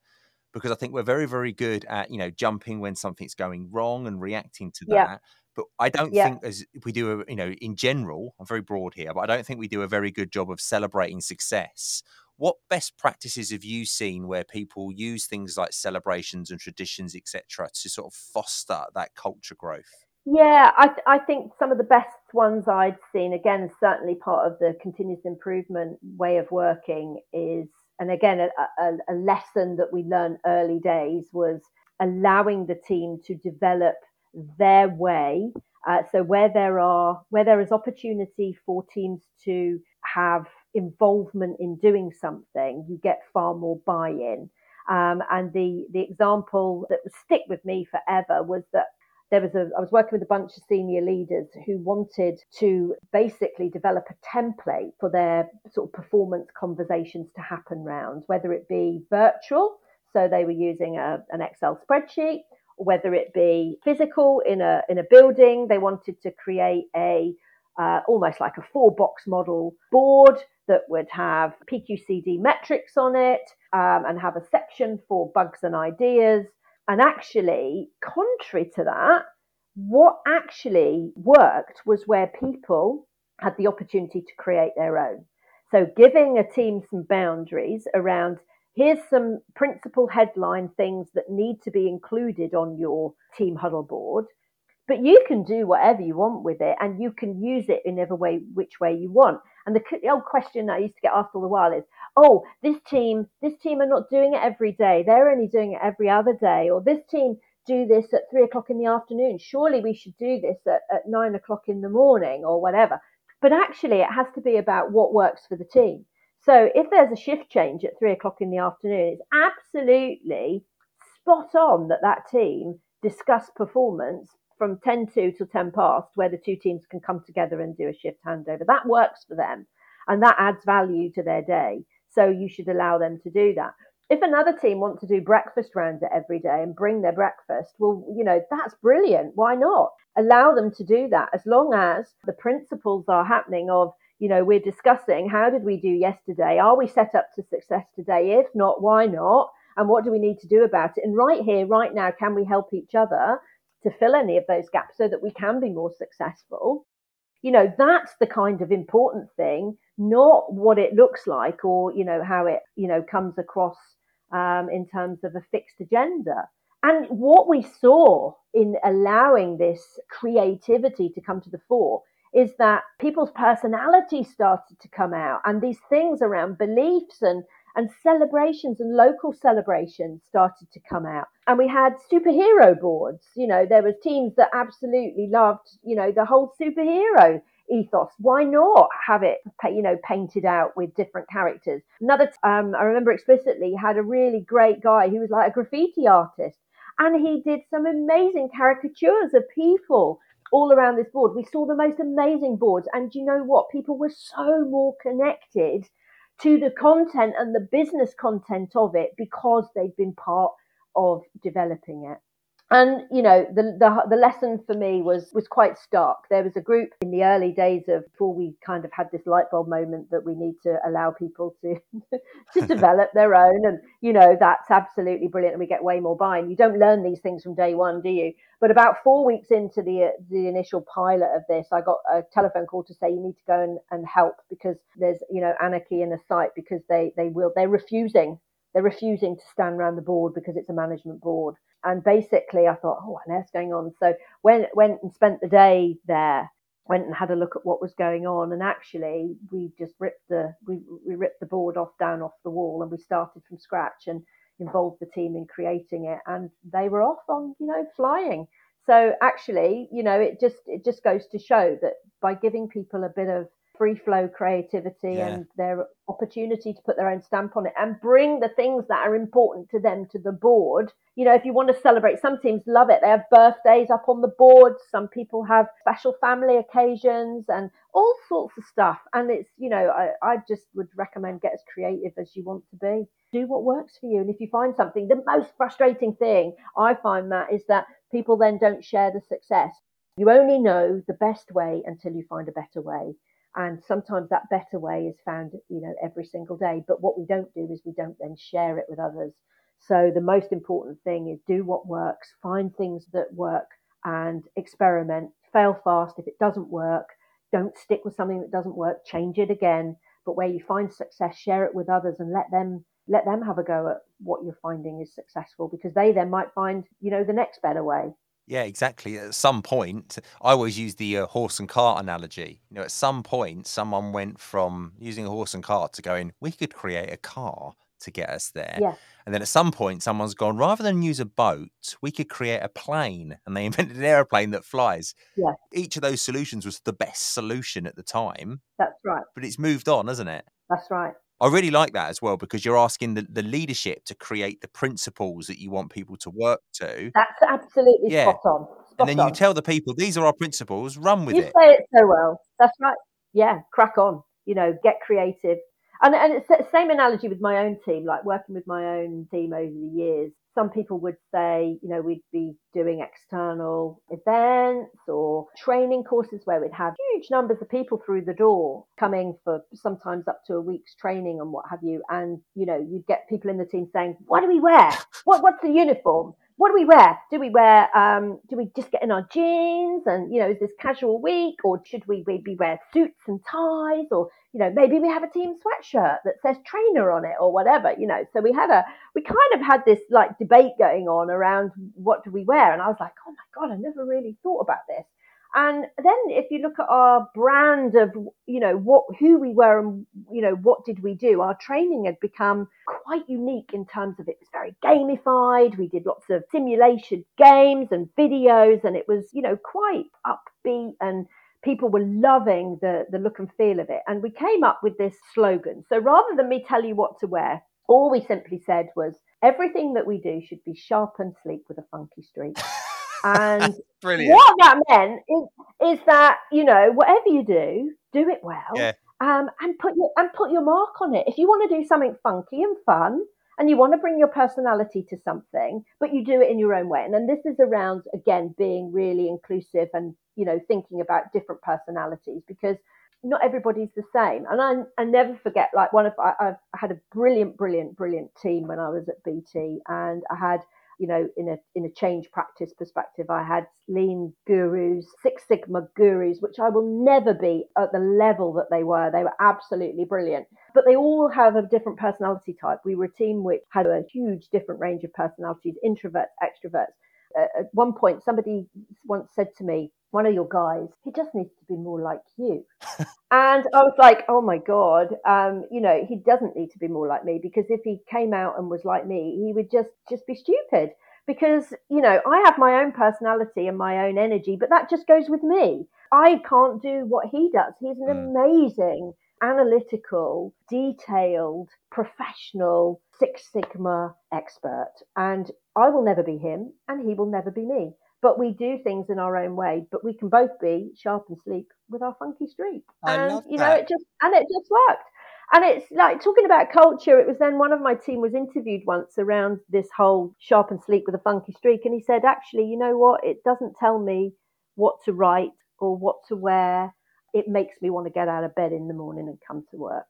because I think we're very, very good at, you know, jumping when something's going wrong and reacting to Yeah. that. But I don't Yeah. think as we do, a, you know, in general, I'm very broad here, but I don't think we do a very good job of celebrating success. What best practices have you seen where people use things like celebrations and traditions, etc., to sort of foster that culture growth? Yeah, I, th- I think some of the best ones I'd seen, again, certainly part of the continuous improvement way of working is, and again, a, a, a lesson that we learned early days was allowing the team to develop their way. Uh, so where there are where there is opportunity for teams to have involvement in doing something, you get far more buy-in. Um, and the the example that would stick with me forever was that there was a I was working with a bunch of senior leaders who wanted to basically develop a template for their sort of performance conversations to happen round, whether it be virtual, so they were using a, an Excel spreadsheet, whether it be physical in a in a building, they wanted to create a uh, almost like a four box model board that would have PQCD metrics on it um, and have a section for bugs and ideas. And actually, contrary to that, what actually worked was where people had the opportunity to create their own. So, giving a team some boundaries around here's some principal headline things that need to be included on your team huddle board but you can do whatever you want with it and you can use it in every way which way you want and the, the old question i used to get asked all the while is oh this team this team are not doing it every day. They're only doing it every other day. Or this team do this at three o'clock in the afternoon. Surely we should do this at, at nine o'clock in the morning or whatever. But actually it has to be about what works for the team. So if there's a shift change at three o'clock in the afternoon it's absolutely spot on that that team discuss performance from 10 to till 10 past where the two teams can come together and do a shift handover. That works for them and that adds value to their day. So you should allow them to do that. If another team want to do breakfast rounds every day and bring their breakfast well you know that's brilliant. Why not? Allow them to do that. As long as the principles are happening of you know we're discussing how did we do yesterday? Are we set up to success today? If not why not? And what do we need to do about it? And right here right now can we help each other to fill any of those gaps so that we can be more successful. You know, that's the kind of important thing, not what it looks like or, you know, how it, you know, comes across um, in terms of a fixed agenda. And what we saw in allowing this creativity to come to the fore is that people's personalities started to come out and these things around beliefs and and celebrations and local celebrations started to come out. And we had superhero boards you know there were teams that absolutely loved you know the whole superhero ethos. Why not have it you know painted out with different characters? Another um, i remember explicitly had a really great guy who was like a graffiti artist and he did some amazing caricatures of people all around this board. We saw the most amazing boards and you know what? People were so more connected to the content and the business content of it because they've been part of developing it. And you know, the, the the lesson for me was was quite stark. There was a group in the early days of before we kind of had this light bulb moment that we need to allow people to to develop their own, and you know that's absolutely brilliant. And we get way more buy-in. You don't learn these things from day one, do you? But about four weeks into the uh, the initial pilot of this, I got a telephone call to say you need to go and, and help because there's you know anarchy in the site because they they will they're refusing they're refusing to stand around the board because it's a management board and basically I thought, oh, what on earth's going on? So went went and spent the day there, went and had a look at what was going on, and actually we just ripped the we we ripped the board off down off the wall, and we started from scratch and involved the team in creating it, and they were off on you know flying. So actually, you know, it just it just goes to show that by giving people a bit of free flow creativity Yeah. and their opportunity to put their own stamp on it and bring the things that are important to them to the board. You know, if you want to celebrate, some teams love it. They have birthdays up on the board. Some people have special family occasions and all sorts of stuff. And it's, you know, I, I just would recommend get as creative as you want to be. Do what works for you. And if you find something, the most frustrating thing I find, Matt, is that people then don't share the success. You only know the best way until you find a better way and sometimes that better way is found you know every single day but what we don't do is we don't then share it with others So the most important thing is do what works, find things that work and experiment, fail fast. If it doesn't work, don't stick with something that doesn't work, change it again. But where you find success, share it with others and let them let them have a go at what you're finding is successful because they then might find, you know, the next better way. Yeah, exactly. At some point, I always use the uh, horse and cart analogy. You know, at some point, someone went from using a horse and cart to going, we could create a car to get us there. Yeah. And then at some point, someone's gone, rather than use a boat, we could create a plane. And they invented an aeroplane that flies. Yeah. Each of those solutions was the best solution at the time, That's right. but it's moved on, hasn't it? That's right. I really like that as well because you're asking the, the leadership to create the principles that you want people to work to. That's absolutely Yeah. spot on. Spot And then you tell the people, these are our principles, run with you it. You say it so well. That's right. Yeah, crack on. You know, get creative. And and it's the same analogy with my own team, like working with my own team over the years. Some people would say, you know, we'd be doing external events or training courses where we'd have huge numbers of people through the door coming for sometimes up to a week's training and what have you. And, you know, you'd get people in the team saying, what do we wear? What, what's the uniform? What do we wear? Do we wear? Um, do we just get in our jeans and you know, is this casual week, or should we maybe wear suits and ties, or you know, maybe we have a team sweatshirt that says trainer on it, or whatever, you know? So we had a, we kind of had this like debate going on around what do we wear, and I was like, oh my god, I never really thought about this. And then if you look at our brand of, you know, what, who we were and, you know, what did we do? Our training had become quite unique in terms of it was very gamified. We did lots of simulation games and videos and it was, you know, quite upbeat and people were loving the, the look and feel of it. And we came up with this slogan. So rather than me tell you what to wear, all we simply said was everything that we do should be sharp and sleek with a funky streak. And Brilliant. what that meant is, is that you know whatever you do, do it well, Yeah. um, and put your and put your mark on it. If you want to do something funky and fun, and you want to bring your personality to something, but you do it in your own way. And then this is around again being really inclusive and you know thinking about different personalities because not everybody's the same. And I, I never forget like one of I, I've had a brilliant, brilliant, brilliant team when I was at BT, and I had you know, in a in a change practice perspective, I had lean gurus, Six Sigma gurus, which I will never be at the level that they were. They were absolutely brilliant, but they all have a different personality type. We were a team which had a huge different range of personalities, introverts, extroverts. Uh, at one point, somebody once said to me, "One of your guys, he just needs to be more like you." and I was like, "Oh my god, um, you know, he doesn't need to be more like me because if he came out and was like me, he would just just be stupid." Because you know, I have my own personality and my own energy, but that just goes with me. I can't do what he does. He's an Mm. amazing, analytical, detailed, professional Six Sigma expert, and I will never be him, and he will never be me. But we do things in our own way. But we can both be sharp and sleek with our funky streak, I and you know, that. it just and it just worked. And it's like talking about culture. It was then one of my team was interviewed once around this whole sharp and sleek with a funky streak, and he said, actually, you know what? It doesn't tell me what to write or what to wear. It makes me want to get out of bed in the morning and come to work.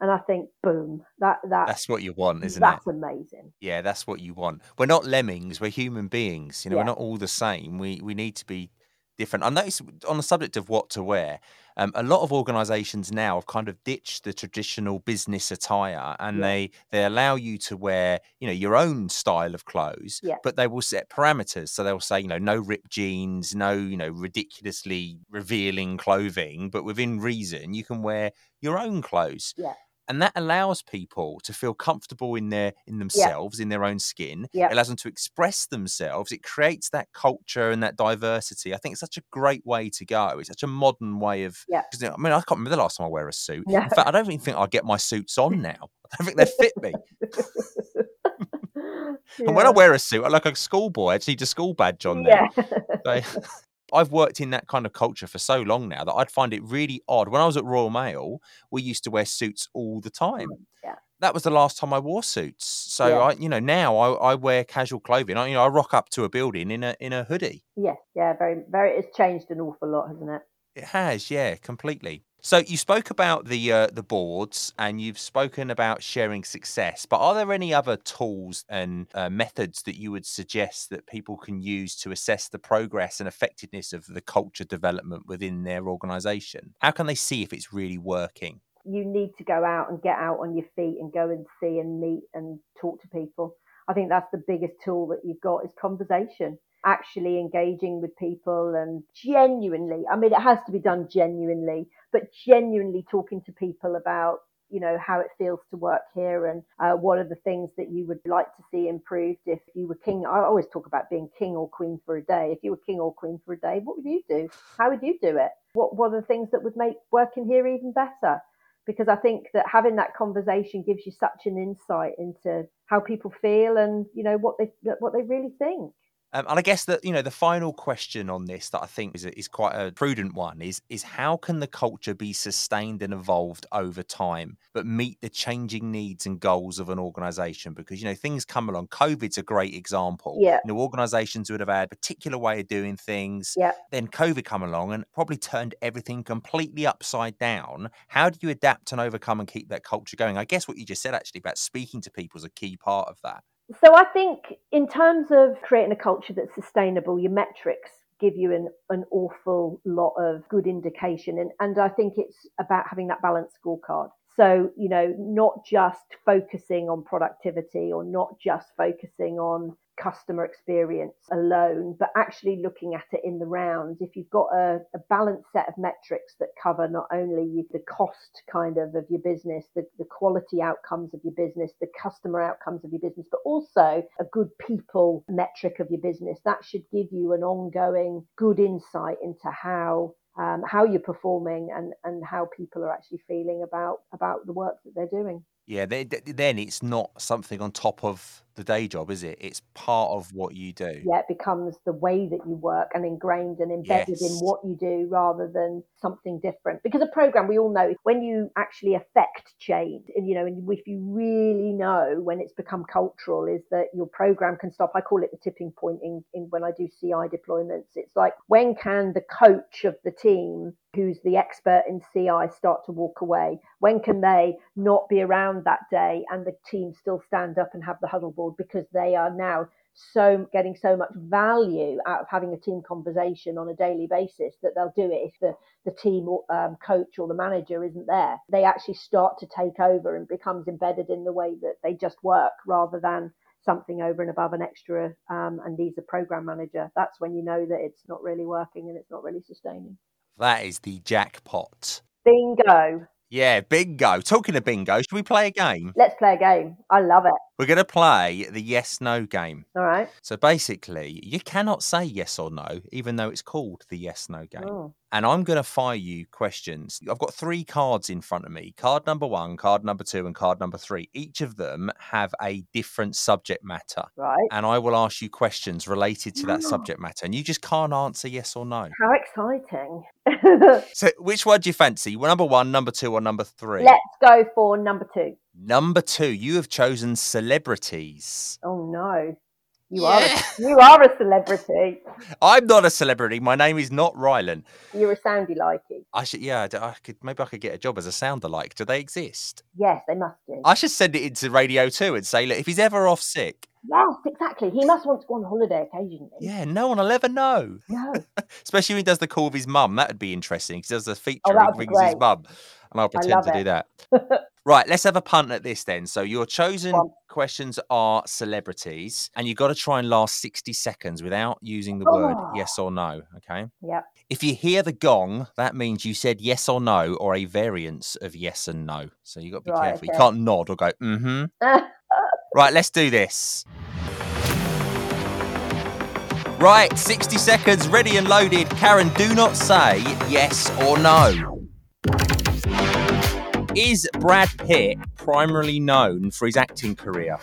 And I think, boom, that that That's what you want, isn't it? that's amazing. Yeah, that's what you want. We're not lemmings, we're human beings. You know, Yeah. we're not all the same. We we need to be different. I noticed on the subject of what to wear, um, a lot of organizations now have kind of ditched the traditional business attire and Yeah. they they allow you to wear, you know, your own style of clothes, Yeah. but they will set parameters. So they'll say, you know, no ripped jeans, no, you know, ridiculously revealing clothing, but within reason, you can wear your own clothes Yeah. And that allows people to feel comfortable in their in themselves in their own skin. Yeah. it allows them to express themselves. It creates that culture and that diversity. I think it's such a great way to go. It's such a modern way of Yeah. 'cause, i mean i can't remember the last time i wear a suit. No. in fact i don't even think i get my suits on now. I don't think they fit me. And when i wear a suit i look like a schoolboy. I just need a school badge on there. Yeah. so, I've worked in that kind of culture for so long now that I'd find it really odd. When I was at Royal Mail, we used to wear suits all the time. yeah. That was the last time I wore suits. So Yeah. I, you know, now I, I wear casual clothing. I, you know, I rock up to a building in a in a hoodie. yeah, yeah, very, very. It's changed an awful lot, hasn't it? It has, yeah, completely. So you spoke about the uh, the boards, and you've spoken about sharing success. But are there any other tools and uh, methods that you would suggest that people can use to assess the progress and effectiveness of the culture development within their organisation? How can they see if it's really working? You need to go out and get out on your feet and go and see and meet and talk to people. I think that's the biggest tool that you've got is conversation actually engaging with people and genuinely, I mean, it has to be done genuinely, but genuinely talking to people about you know how it feels to work here and uh, what are the things that you would like to see improved if you were king. I always talk about being king or queen for a day. If you were king or queen for a day what would you do? How would you do it? What, what are the things that would make working here even better? Because i think that having that conversation gives you such an insight into how people feel and you know what they what they really think um, and I guess that you know the final question on this that I think is is quite a prudent one is is how can the culture be sustained and evolved over time, but meet the changing needs and goals of an organisation? Because you know things come along. COVID's a great example. Yeah. You know organisations would have had a particular way of doing things. Yeah. Then COVID come along and probably turned everything completely upside down. How do you adapt and overcome and keep that culture going? I guess what you just said actually about speaking to people is a key part of that. So I think in terms of creating a culture that's sustainable, your metrics give you an, an awful lot of good indication. And, and I think it's about having that balanced scorecard. So, you know, not just focusing on productivity or not just focusing on customer experience alone, but actually looking at it in the round. If you've got a, a balanced set of metrics that cover not only the cost kind of of your business, the, the quality outcomes of your business, the customer outcomes of your business, but also a good people metric of your business, that should give you an ongoing good insight into how um, how you're performing and, and how people are actually feeling about about the work that they're doing. Yeah, they, then it's not something on top of the day job, is it? It's part of what you do. Yeah, it becomes the way that you work and ingrained and embedded yes. in what you do rather than something different. Because a program, we all know, when you actually affect change, and you know, and if you really know when it's become cultural, is that your program can stop. I call it the tipping point in, in when I do CI deployments. It's like when can the coach of the team who's the expert in CI start to walk away? When can they not be around that day and the team still stand up and have the huddle board? Board because they are now so getting so much value out of having a team conversation on a daily basis that they'll do it if the, the team or, um, coach or the manager isn't there. They actually start to take over and becomes embedded in the way that they just work rather than something over and above an extra um, and needs a program manager. That's when you know that it's not really working and it's not really sustaining. That is the jackpot. Bingo. Yeah, bingo. Talking of bingo, should we play a game? Let's play a game. I love it. We're going to play the yes no game. All right. So basically, you cannot say yes or no, even though it's called the yes no game. Oh. And I'm going to fire you questions. I've got three cards in front of me card number one, card number two, and card number three. Each of them have a different subject matter. Right. And I will ask you questions related to that subject matter. And you just can't answer yes or no. How exciting. so, which one do you fancy? Number one, number two, or number three? Let's go for number two. Number two, you have chosen celebrities. Oh no. You yeah. are a, you are a celebrity. I'm not a celebrity. My name is not Rylan. You're a soundy likey. I should yeah. I could maybe I could get a job as a sound alike. Do they exist? Yes, they must do. I should send it into Radio Two and say, look, if he's ever off sick. Yes, exactly. He must want to go on holiday occasionally. Yeah, no one will ever know. No. Especially when he does the call with his mum. That would be interesting. He does the feature oh, and rings his mum. And I'll pretend to it. do that. right, let's have a punt at this then. So your chosen questions are celebrities, and you've got to try and last 60 seconds without using the oh. word yes or no. Okay. Yep. If you hear the gong, that means you said yes or no or a variance of yes and no. So you've got to be right, careful. Okay. You can't nod or go, mm-hmm. right, let's do this. Right, 60 seconds, ready and loaded. Karen, do not say yes or no. Is Brad Pitt primarily known for his acting career?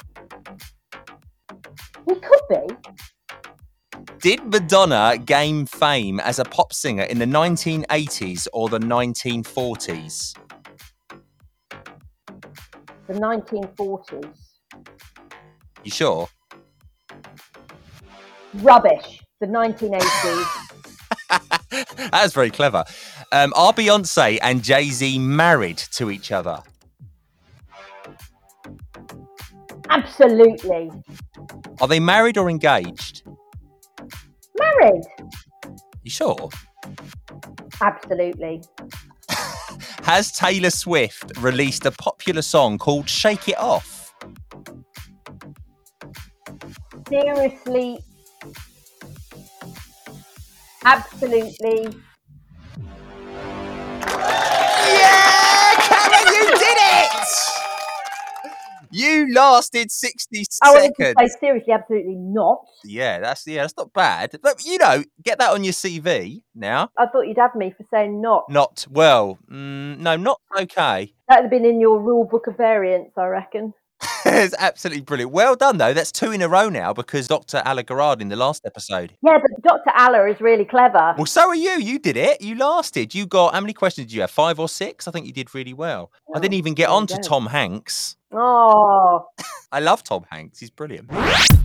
He could be. Did Madonna gain fame as a pop singer in the 1980s or the 1940s? The 1940s. You sure? Rubbish. The 1980s. That's very clever. Um, are Beyonce and Jay Z married to each other? Absolutely. Are they married or engaged? Married. You sure? Absolutely. Has Taylor Swift released a popular song called Shake It Off? Seriously. Absolutely. Yeah, you did it! You lasted 60 I wanted to seconds. say seriously, absolutely not. Yeah, that's yeah, that's not bad. But you know, get that on your CV now. I thought you'd have me for saying not. Not well. Mm, no, not okay. That would have been in your rule book of variants, I reckon. it's absolutely brilliant. Well done though. That's two in a row now because Dr. Alaa Garad in the last episode. Yeah, but Dr. Alaa is really clever. Well, so are you. You did it. You lasted. You got how many questions did you have? Five or six? I think you did really well. I didn't Oh, even get on to go. Tom Hanks. Oh, I love Tom Hanks. He's brilliant.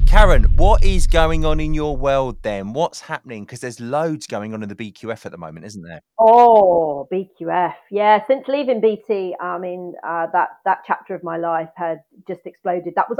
Karen, what is going on in your world then? What's happening? Because there's loads going on in the BQF at the moment, isn't there? oh, BQF. Yeah, since leaving BT, I mean, uh, that that chapter of my life had just exploded. That was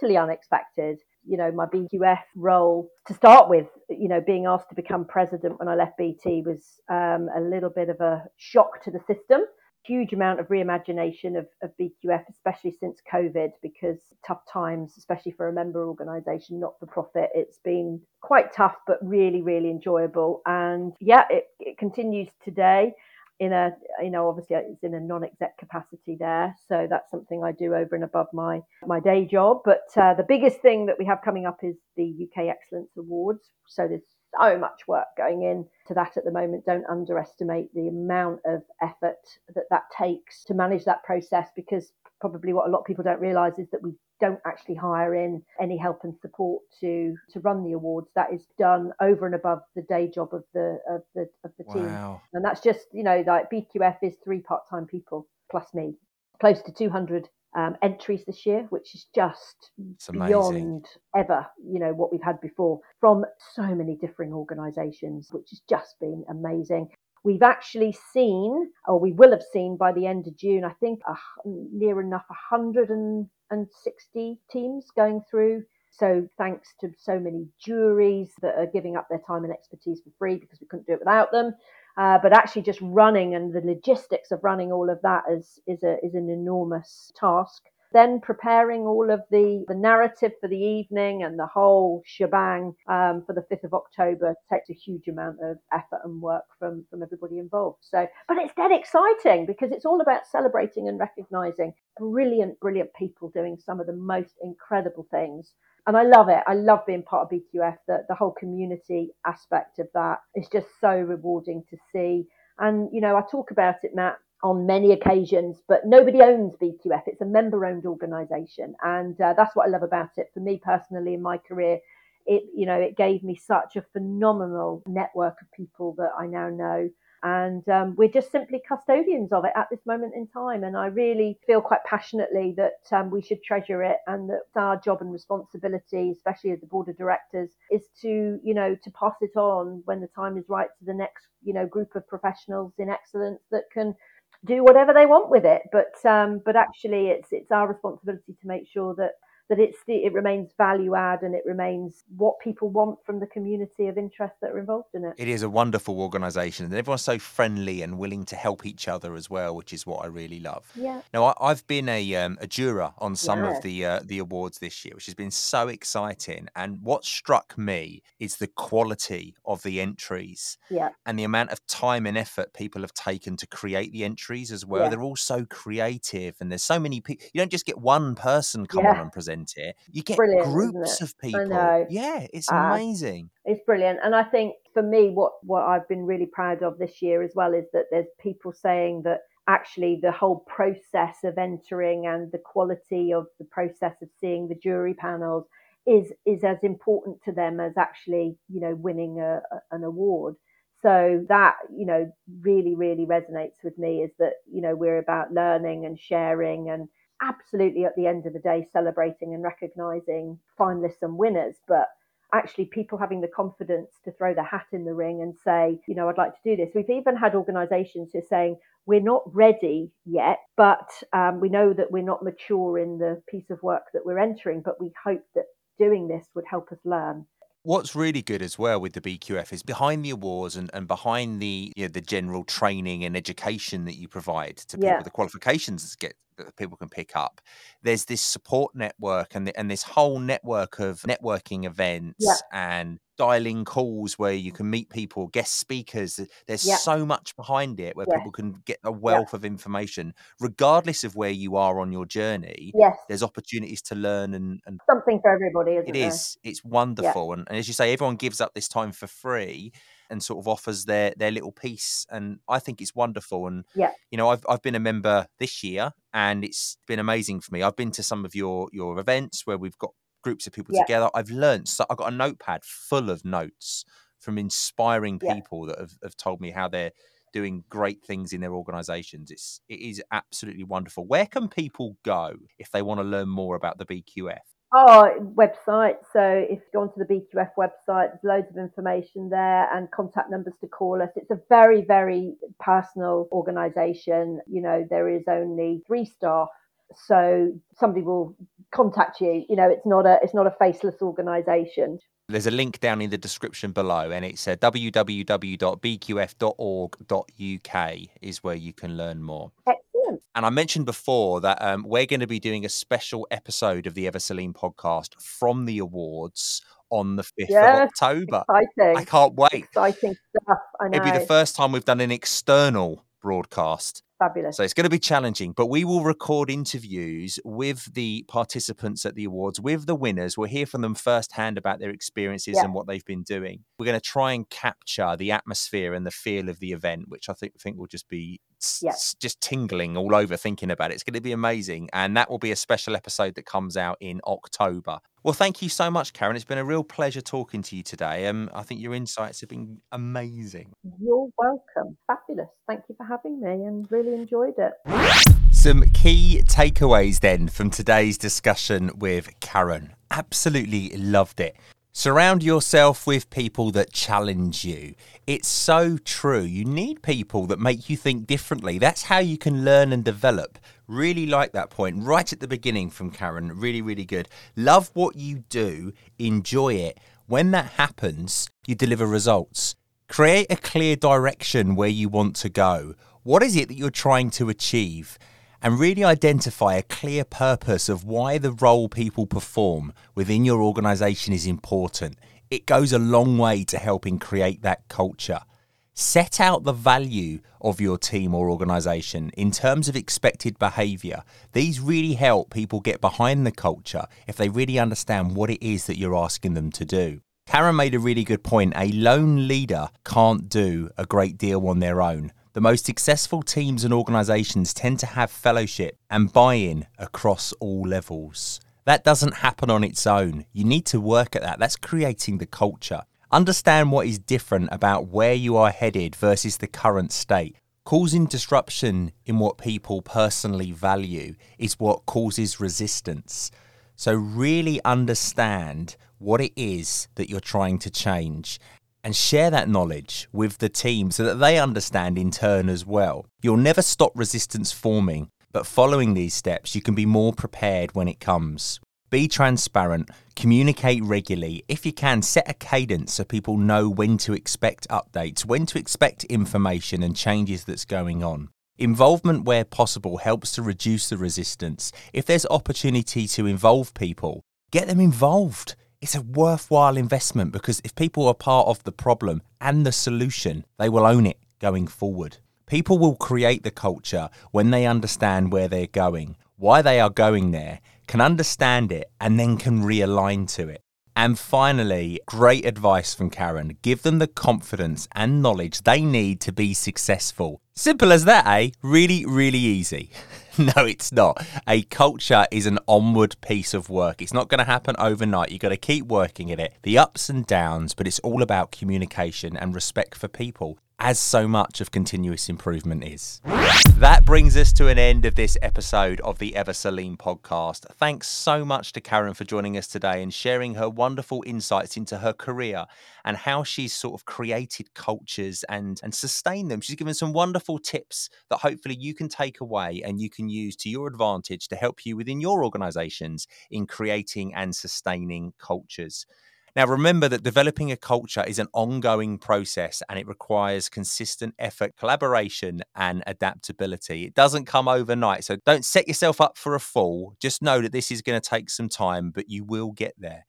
totally unexpected. You know, my BQF role to start with, you know, being asked to become president when I left BT was um, a little bit of a shock to the system. Huge amount of reimagination of, of BQF, especially since COVID, because tough times, especially for a member organisation, not for profit. It's been quite tough, but really, really enjoyable. And yeah, it, it continues today in a, you know, obviously it's in a non-exec capacity there. So that's something I do over and above my, my day job. But uh, the biggest thing that we have coming up is the UK Excellence Awards. So there's so much work going in to that at the moment. Don't underestimate the amount of effort that that takes to manage that process because probably what a lot of people don't realize is that we don't actually hire in any help and support to to run the awards. That is done over and above the day job of the of the of the team. And that's just you know like bqf is three part-time people plus me close to 200 um, entries this year which is just beyond ever you know what we've had before from so many differing organizations which has just been amazing. We've actually seen or we will have seen by the end of june i think hu- near enough 160 teams going through. So thanks to so many juries that are giving up their time and expertise for free because we couldn't do it without them uh, but actually just running and the logistics of running all of that is is a is an enormous task then preparing all of the, the narrative for the evening and the whole shebang um, for the 5th of October takes a huge amount of effort and work from, from everybody involved. So, but it's dead exciting because it's all about celebrating and recognizing brilliant, brilliant people doing some of the most incredible things. And I love it. I love being part of BQF. The, the whole community aspect of that is just so rewarding to see. And, you know, I talk about it, Matt, on many occasions, but nobody owns BQF. It's a member owned organization. And uh, that's what I love about it. For me personally, in my career, it, you know, it gave me such a phenomenal network of people that I now know. And um, we're just simply custodians of it at this moment in time. And I really feel quite passionately that um, we should treasure it and that our job and responsibility, especially as the board of directors, is to, you know, to pass it on when the time is right to the next, you know, group of professionals in excellence that can do whatever they want with it. But um, but actually, it's it's our responsibility to make sure that that it's the, it remains value add and it remains what people want from the community of interest that are involved in it. It is a wonderful organisation, and everyone's so friendly and willing to help each other as well, which is what I really love. Yeah. Now, I, I've been a um, a juror on some Yeah. of the uh, the awards this year, which has been so exciting. And what struck me is the quality of the entries Yeah. and the amount of time and effort people have taken to create the entries as well. Yeah. They're all so creative, and there's so many people. You don't just get one person come Yeah. on and present it; you get Brilliant, groups of people. Yeah, it's Ah. amazing. It's brilliant. And I think for me, what, what I've been really proud of this year as well is that there's people saying that actually the whole process of entering and the quality of the process of seeing the jury panels is is as important to them as actually you know winning a, a- an award so that you know really really resonates with me is that you know we're about learning and sharing and absolutely at the end of the day celebrating and recognizing finalists and winners but actually people having the confidence to throw their hat in the ring and say, you know, I'd like to do this. We've even had organizations who are saying, we're not ready yet, but um, we know that we're not mature in the piece of work that we're entering, but we hope that doing this would help us learn. What's really good as well with the BQF is behind the awards and, and behind the you know, the general training and education that you provide to people, Yeah. the qualifications that get that people can pick up. There's this support network and the, and this whole network of networking events and dialing calls where you can meet people, guest speakers. There's Yeah. so much behind it where Yes. people can get a wealth of information, regardless of where you are on your journey. Yes, There's opportunities to learn and, and something for everybody, isn't it there? is. It's wonderful. And, and as you say, everyone gives up this time for free and sort of offers their their little piece. And I think it's wonderful. And Yeah. you know, I've I've been a member this year and it's been amazing for me. I've been to some of your your events where we've got groups of people Yeah. together. I've learned so I've got a notepad full of notes from inspiring Yeah. people that have, have told me how they're doing great things in their organizations. It's it is absolutely wonderful. Where can people go if they want to learn more about the BQF? Oh, website. So if you go onto the BQF website, there's loads of information there and contact numbers to call us. It's a very, very personal organisation. You know, there is only three staff, so somebody will contact you. You know, it's not a it's not a faceless organisation. There's a link down in the description below, and it's uh, www.bqf.org.uk is where you can learn more. Excellent. And I mentioned before that um, we're going to be doing a special episode of the Ever-So-Lean podcast from the awards on the 5th Yes, of October. Exciting. I can't wait. Exciting stuff. I know. It'll be the first time we've done an external broadcast. Fabulous. So it's going to be challenging, but we will record interviews with the participants at the awards, with the winners. We'll hear from them firsthand about their experiences Yeah. and what they've been doing. We're going to try and capture the atmosphere and the feel of the event, which I think think will just be s- just tingling all over thinking about it. It's going to be amazing, and that will be a special episode that comes out in October. Well, thank you so much, Karen. It's been a real pleasure talking to you today. Um, I think your insights have been amazing. You're welcome. Fabulous. Thank you for having me and really enjoyed it. Some key takeaways then from today's discussion with Karen. Absolutely loved it. Surround yourself with people that challenge you. It's so true. You need people that make you think differently. That's how you can learn and develop. Really like that point right at the beginning from Karen. Really, really good. Love what you do, enjoy it. When that happens, you deliver results. Create a clear direction where you want to go. What is it that you're trying to achieve? And really identify a clear purpose of why the role people perform within your organization is important. It goes a long way to helping create that culture. Set out the value of your team or organization in terms of expected behavior. These really help people get behind the culture if they really understand what it is that you're asking them to do. Karen made a really good point. A lone leader can't do a great deal on their own. The most successful teams and organizations tend to have fellowship and buy in across all levels. That doesn't happen on its own. You need to work at that. That's creating the culture. Understand what is different about where you are headed versus the current state. Causing disruption in what people personally value is what causes resistance. So, really understand what it is that you're trying to change and share that knowledge with the team so that they understand in turn as well. You'll never stop resistance forming, but following these steps, you can be more prepared when it comes. Be transparent, communicate regularly. If you can, set a cadence so people know when to expect updates, when to expect information and changes that's going on. Involvement where possible helps to reduce the resistance. If there's opportunity to involve people, get them involved. It's a worthwhile investment because if people are part of the problem and the solution, they will own it going forward. People will create the culture when they understand where they're going, why they are going there, can understand it, and then can realign to it. And finally, great advice from Karen. Give them the confidence and knowledge they need to be successful. Simple as that, eh? Really, really easy. no, it's not. A culture is an onward piece of work. It's not going to happen overnight. You've got to keep working at it, the ups and downs, but it's all about communication and respect for people as so much of continuous improvement is. That brings us to an end of this episode of the Ever-So-Lean podcast. Thanks so much to Karen for joining us today and sharing her wonderful insights into her career and how she's sort of created cultures and, and sustained them. She's given some wonderful tips that hopefully you can take away and you can use to your advantage to help you within your organizations in creating and sustaining cultures. Now, remember that developing a culture is an ongoing process and it requires consistent effort, collaboration, and adaptability. It doesn't come overnight. So don't set yourself up for a fall. Just know that this is going to take some time, but you will get there.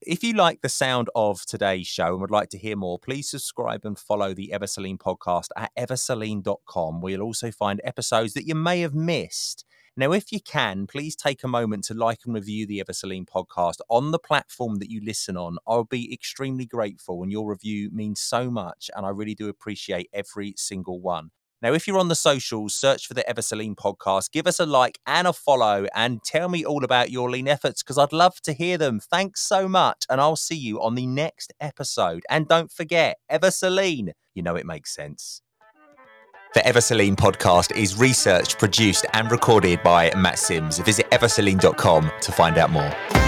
If you like the sound of today's show and would like to hear more, please subscribe and follow the Ever-So-Lean podcast at eversolean.com, where you'll also find episodes that you may have missed. Now, if you can, please take a moment to like and review the Ever-So-Lean podcast on the platform that you listen on. I'll be extremely grateful, and your review means so much, and I really do appreciate every single one. Now, if you're on the socials, search for the Ever-So-Lean podcast, give us a like and a follow, and tell me all about your lean efforts because I'd love to hear them. Thanks so much, and I'll see you on the next episode. And don't forget, Ever-So-Lean, you know it makes sense. The Ever-So-Lean podcast is researched, produced, and recorded by Matt Sims. Visit eversolean.com to find out more.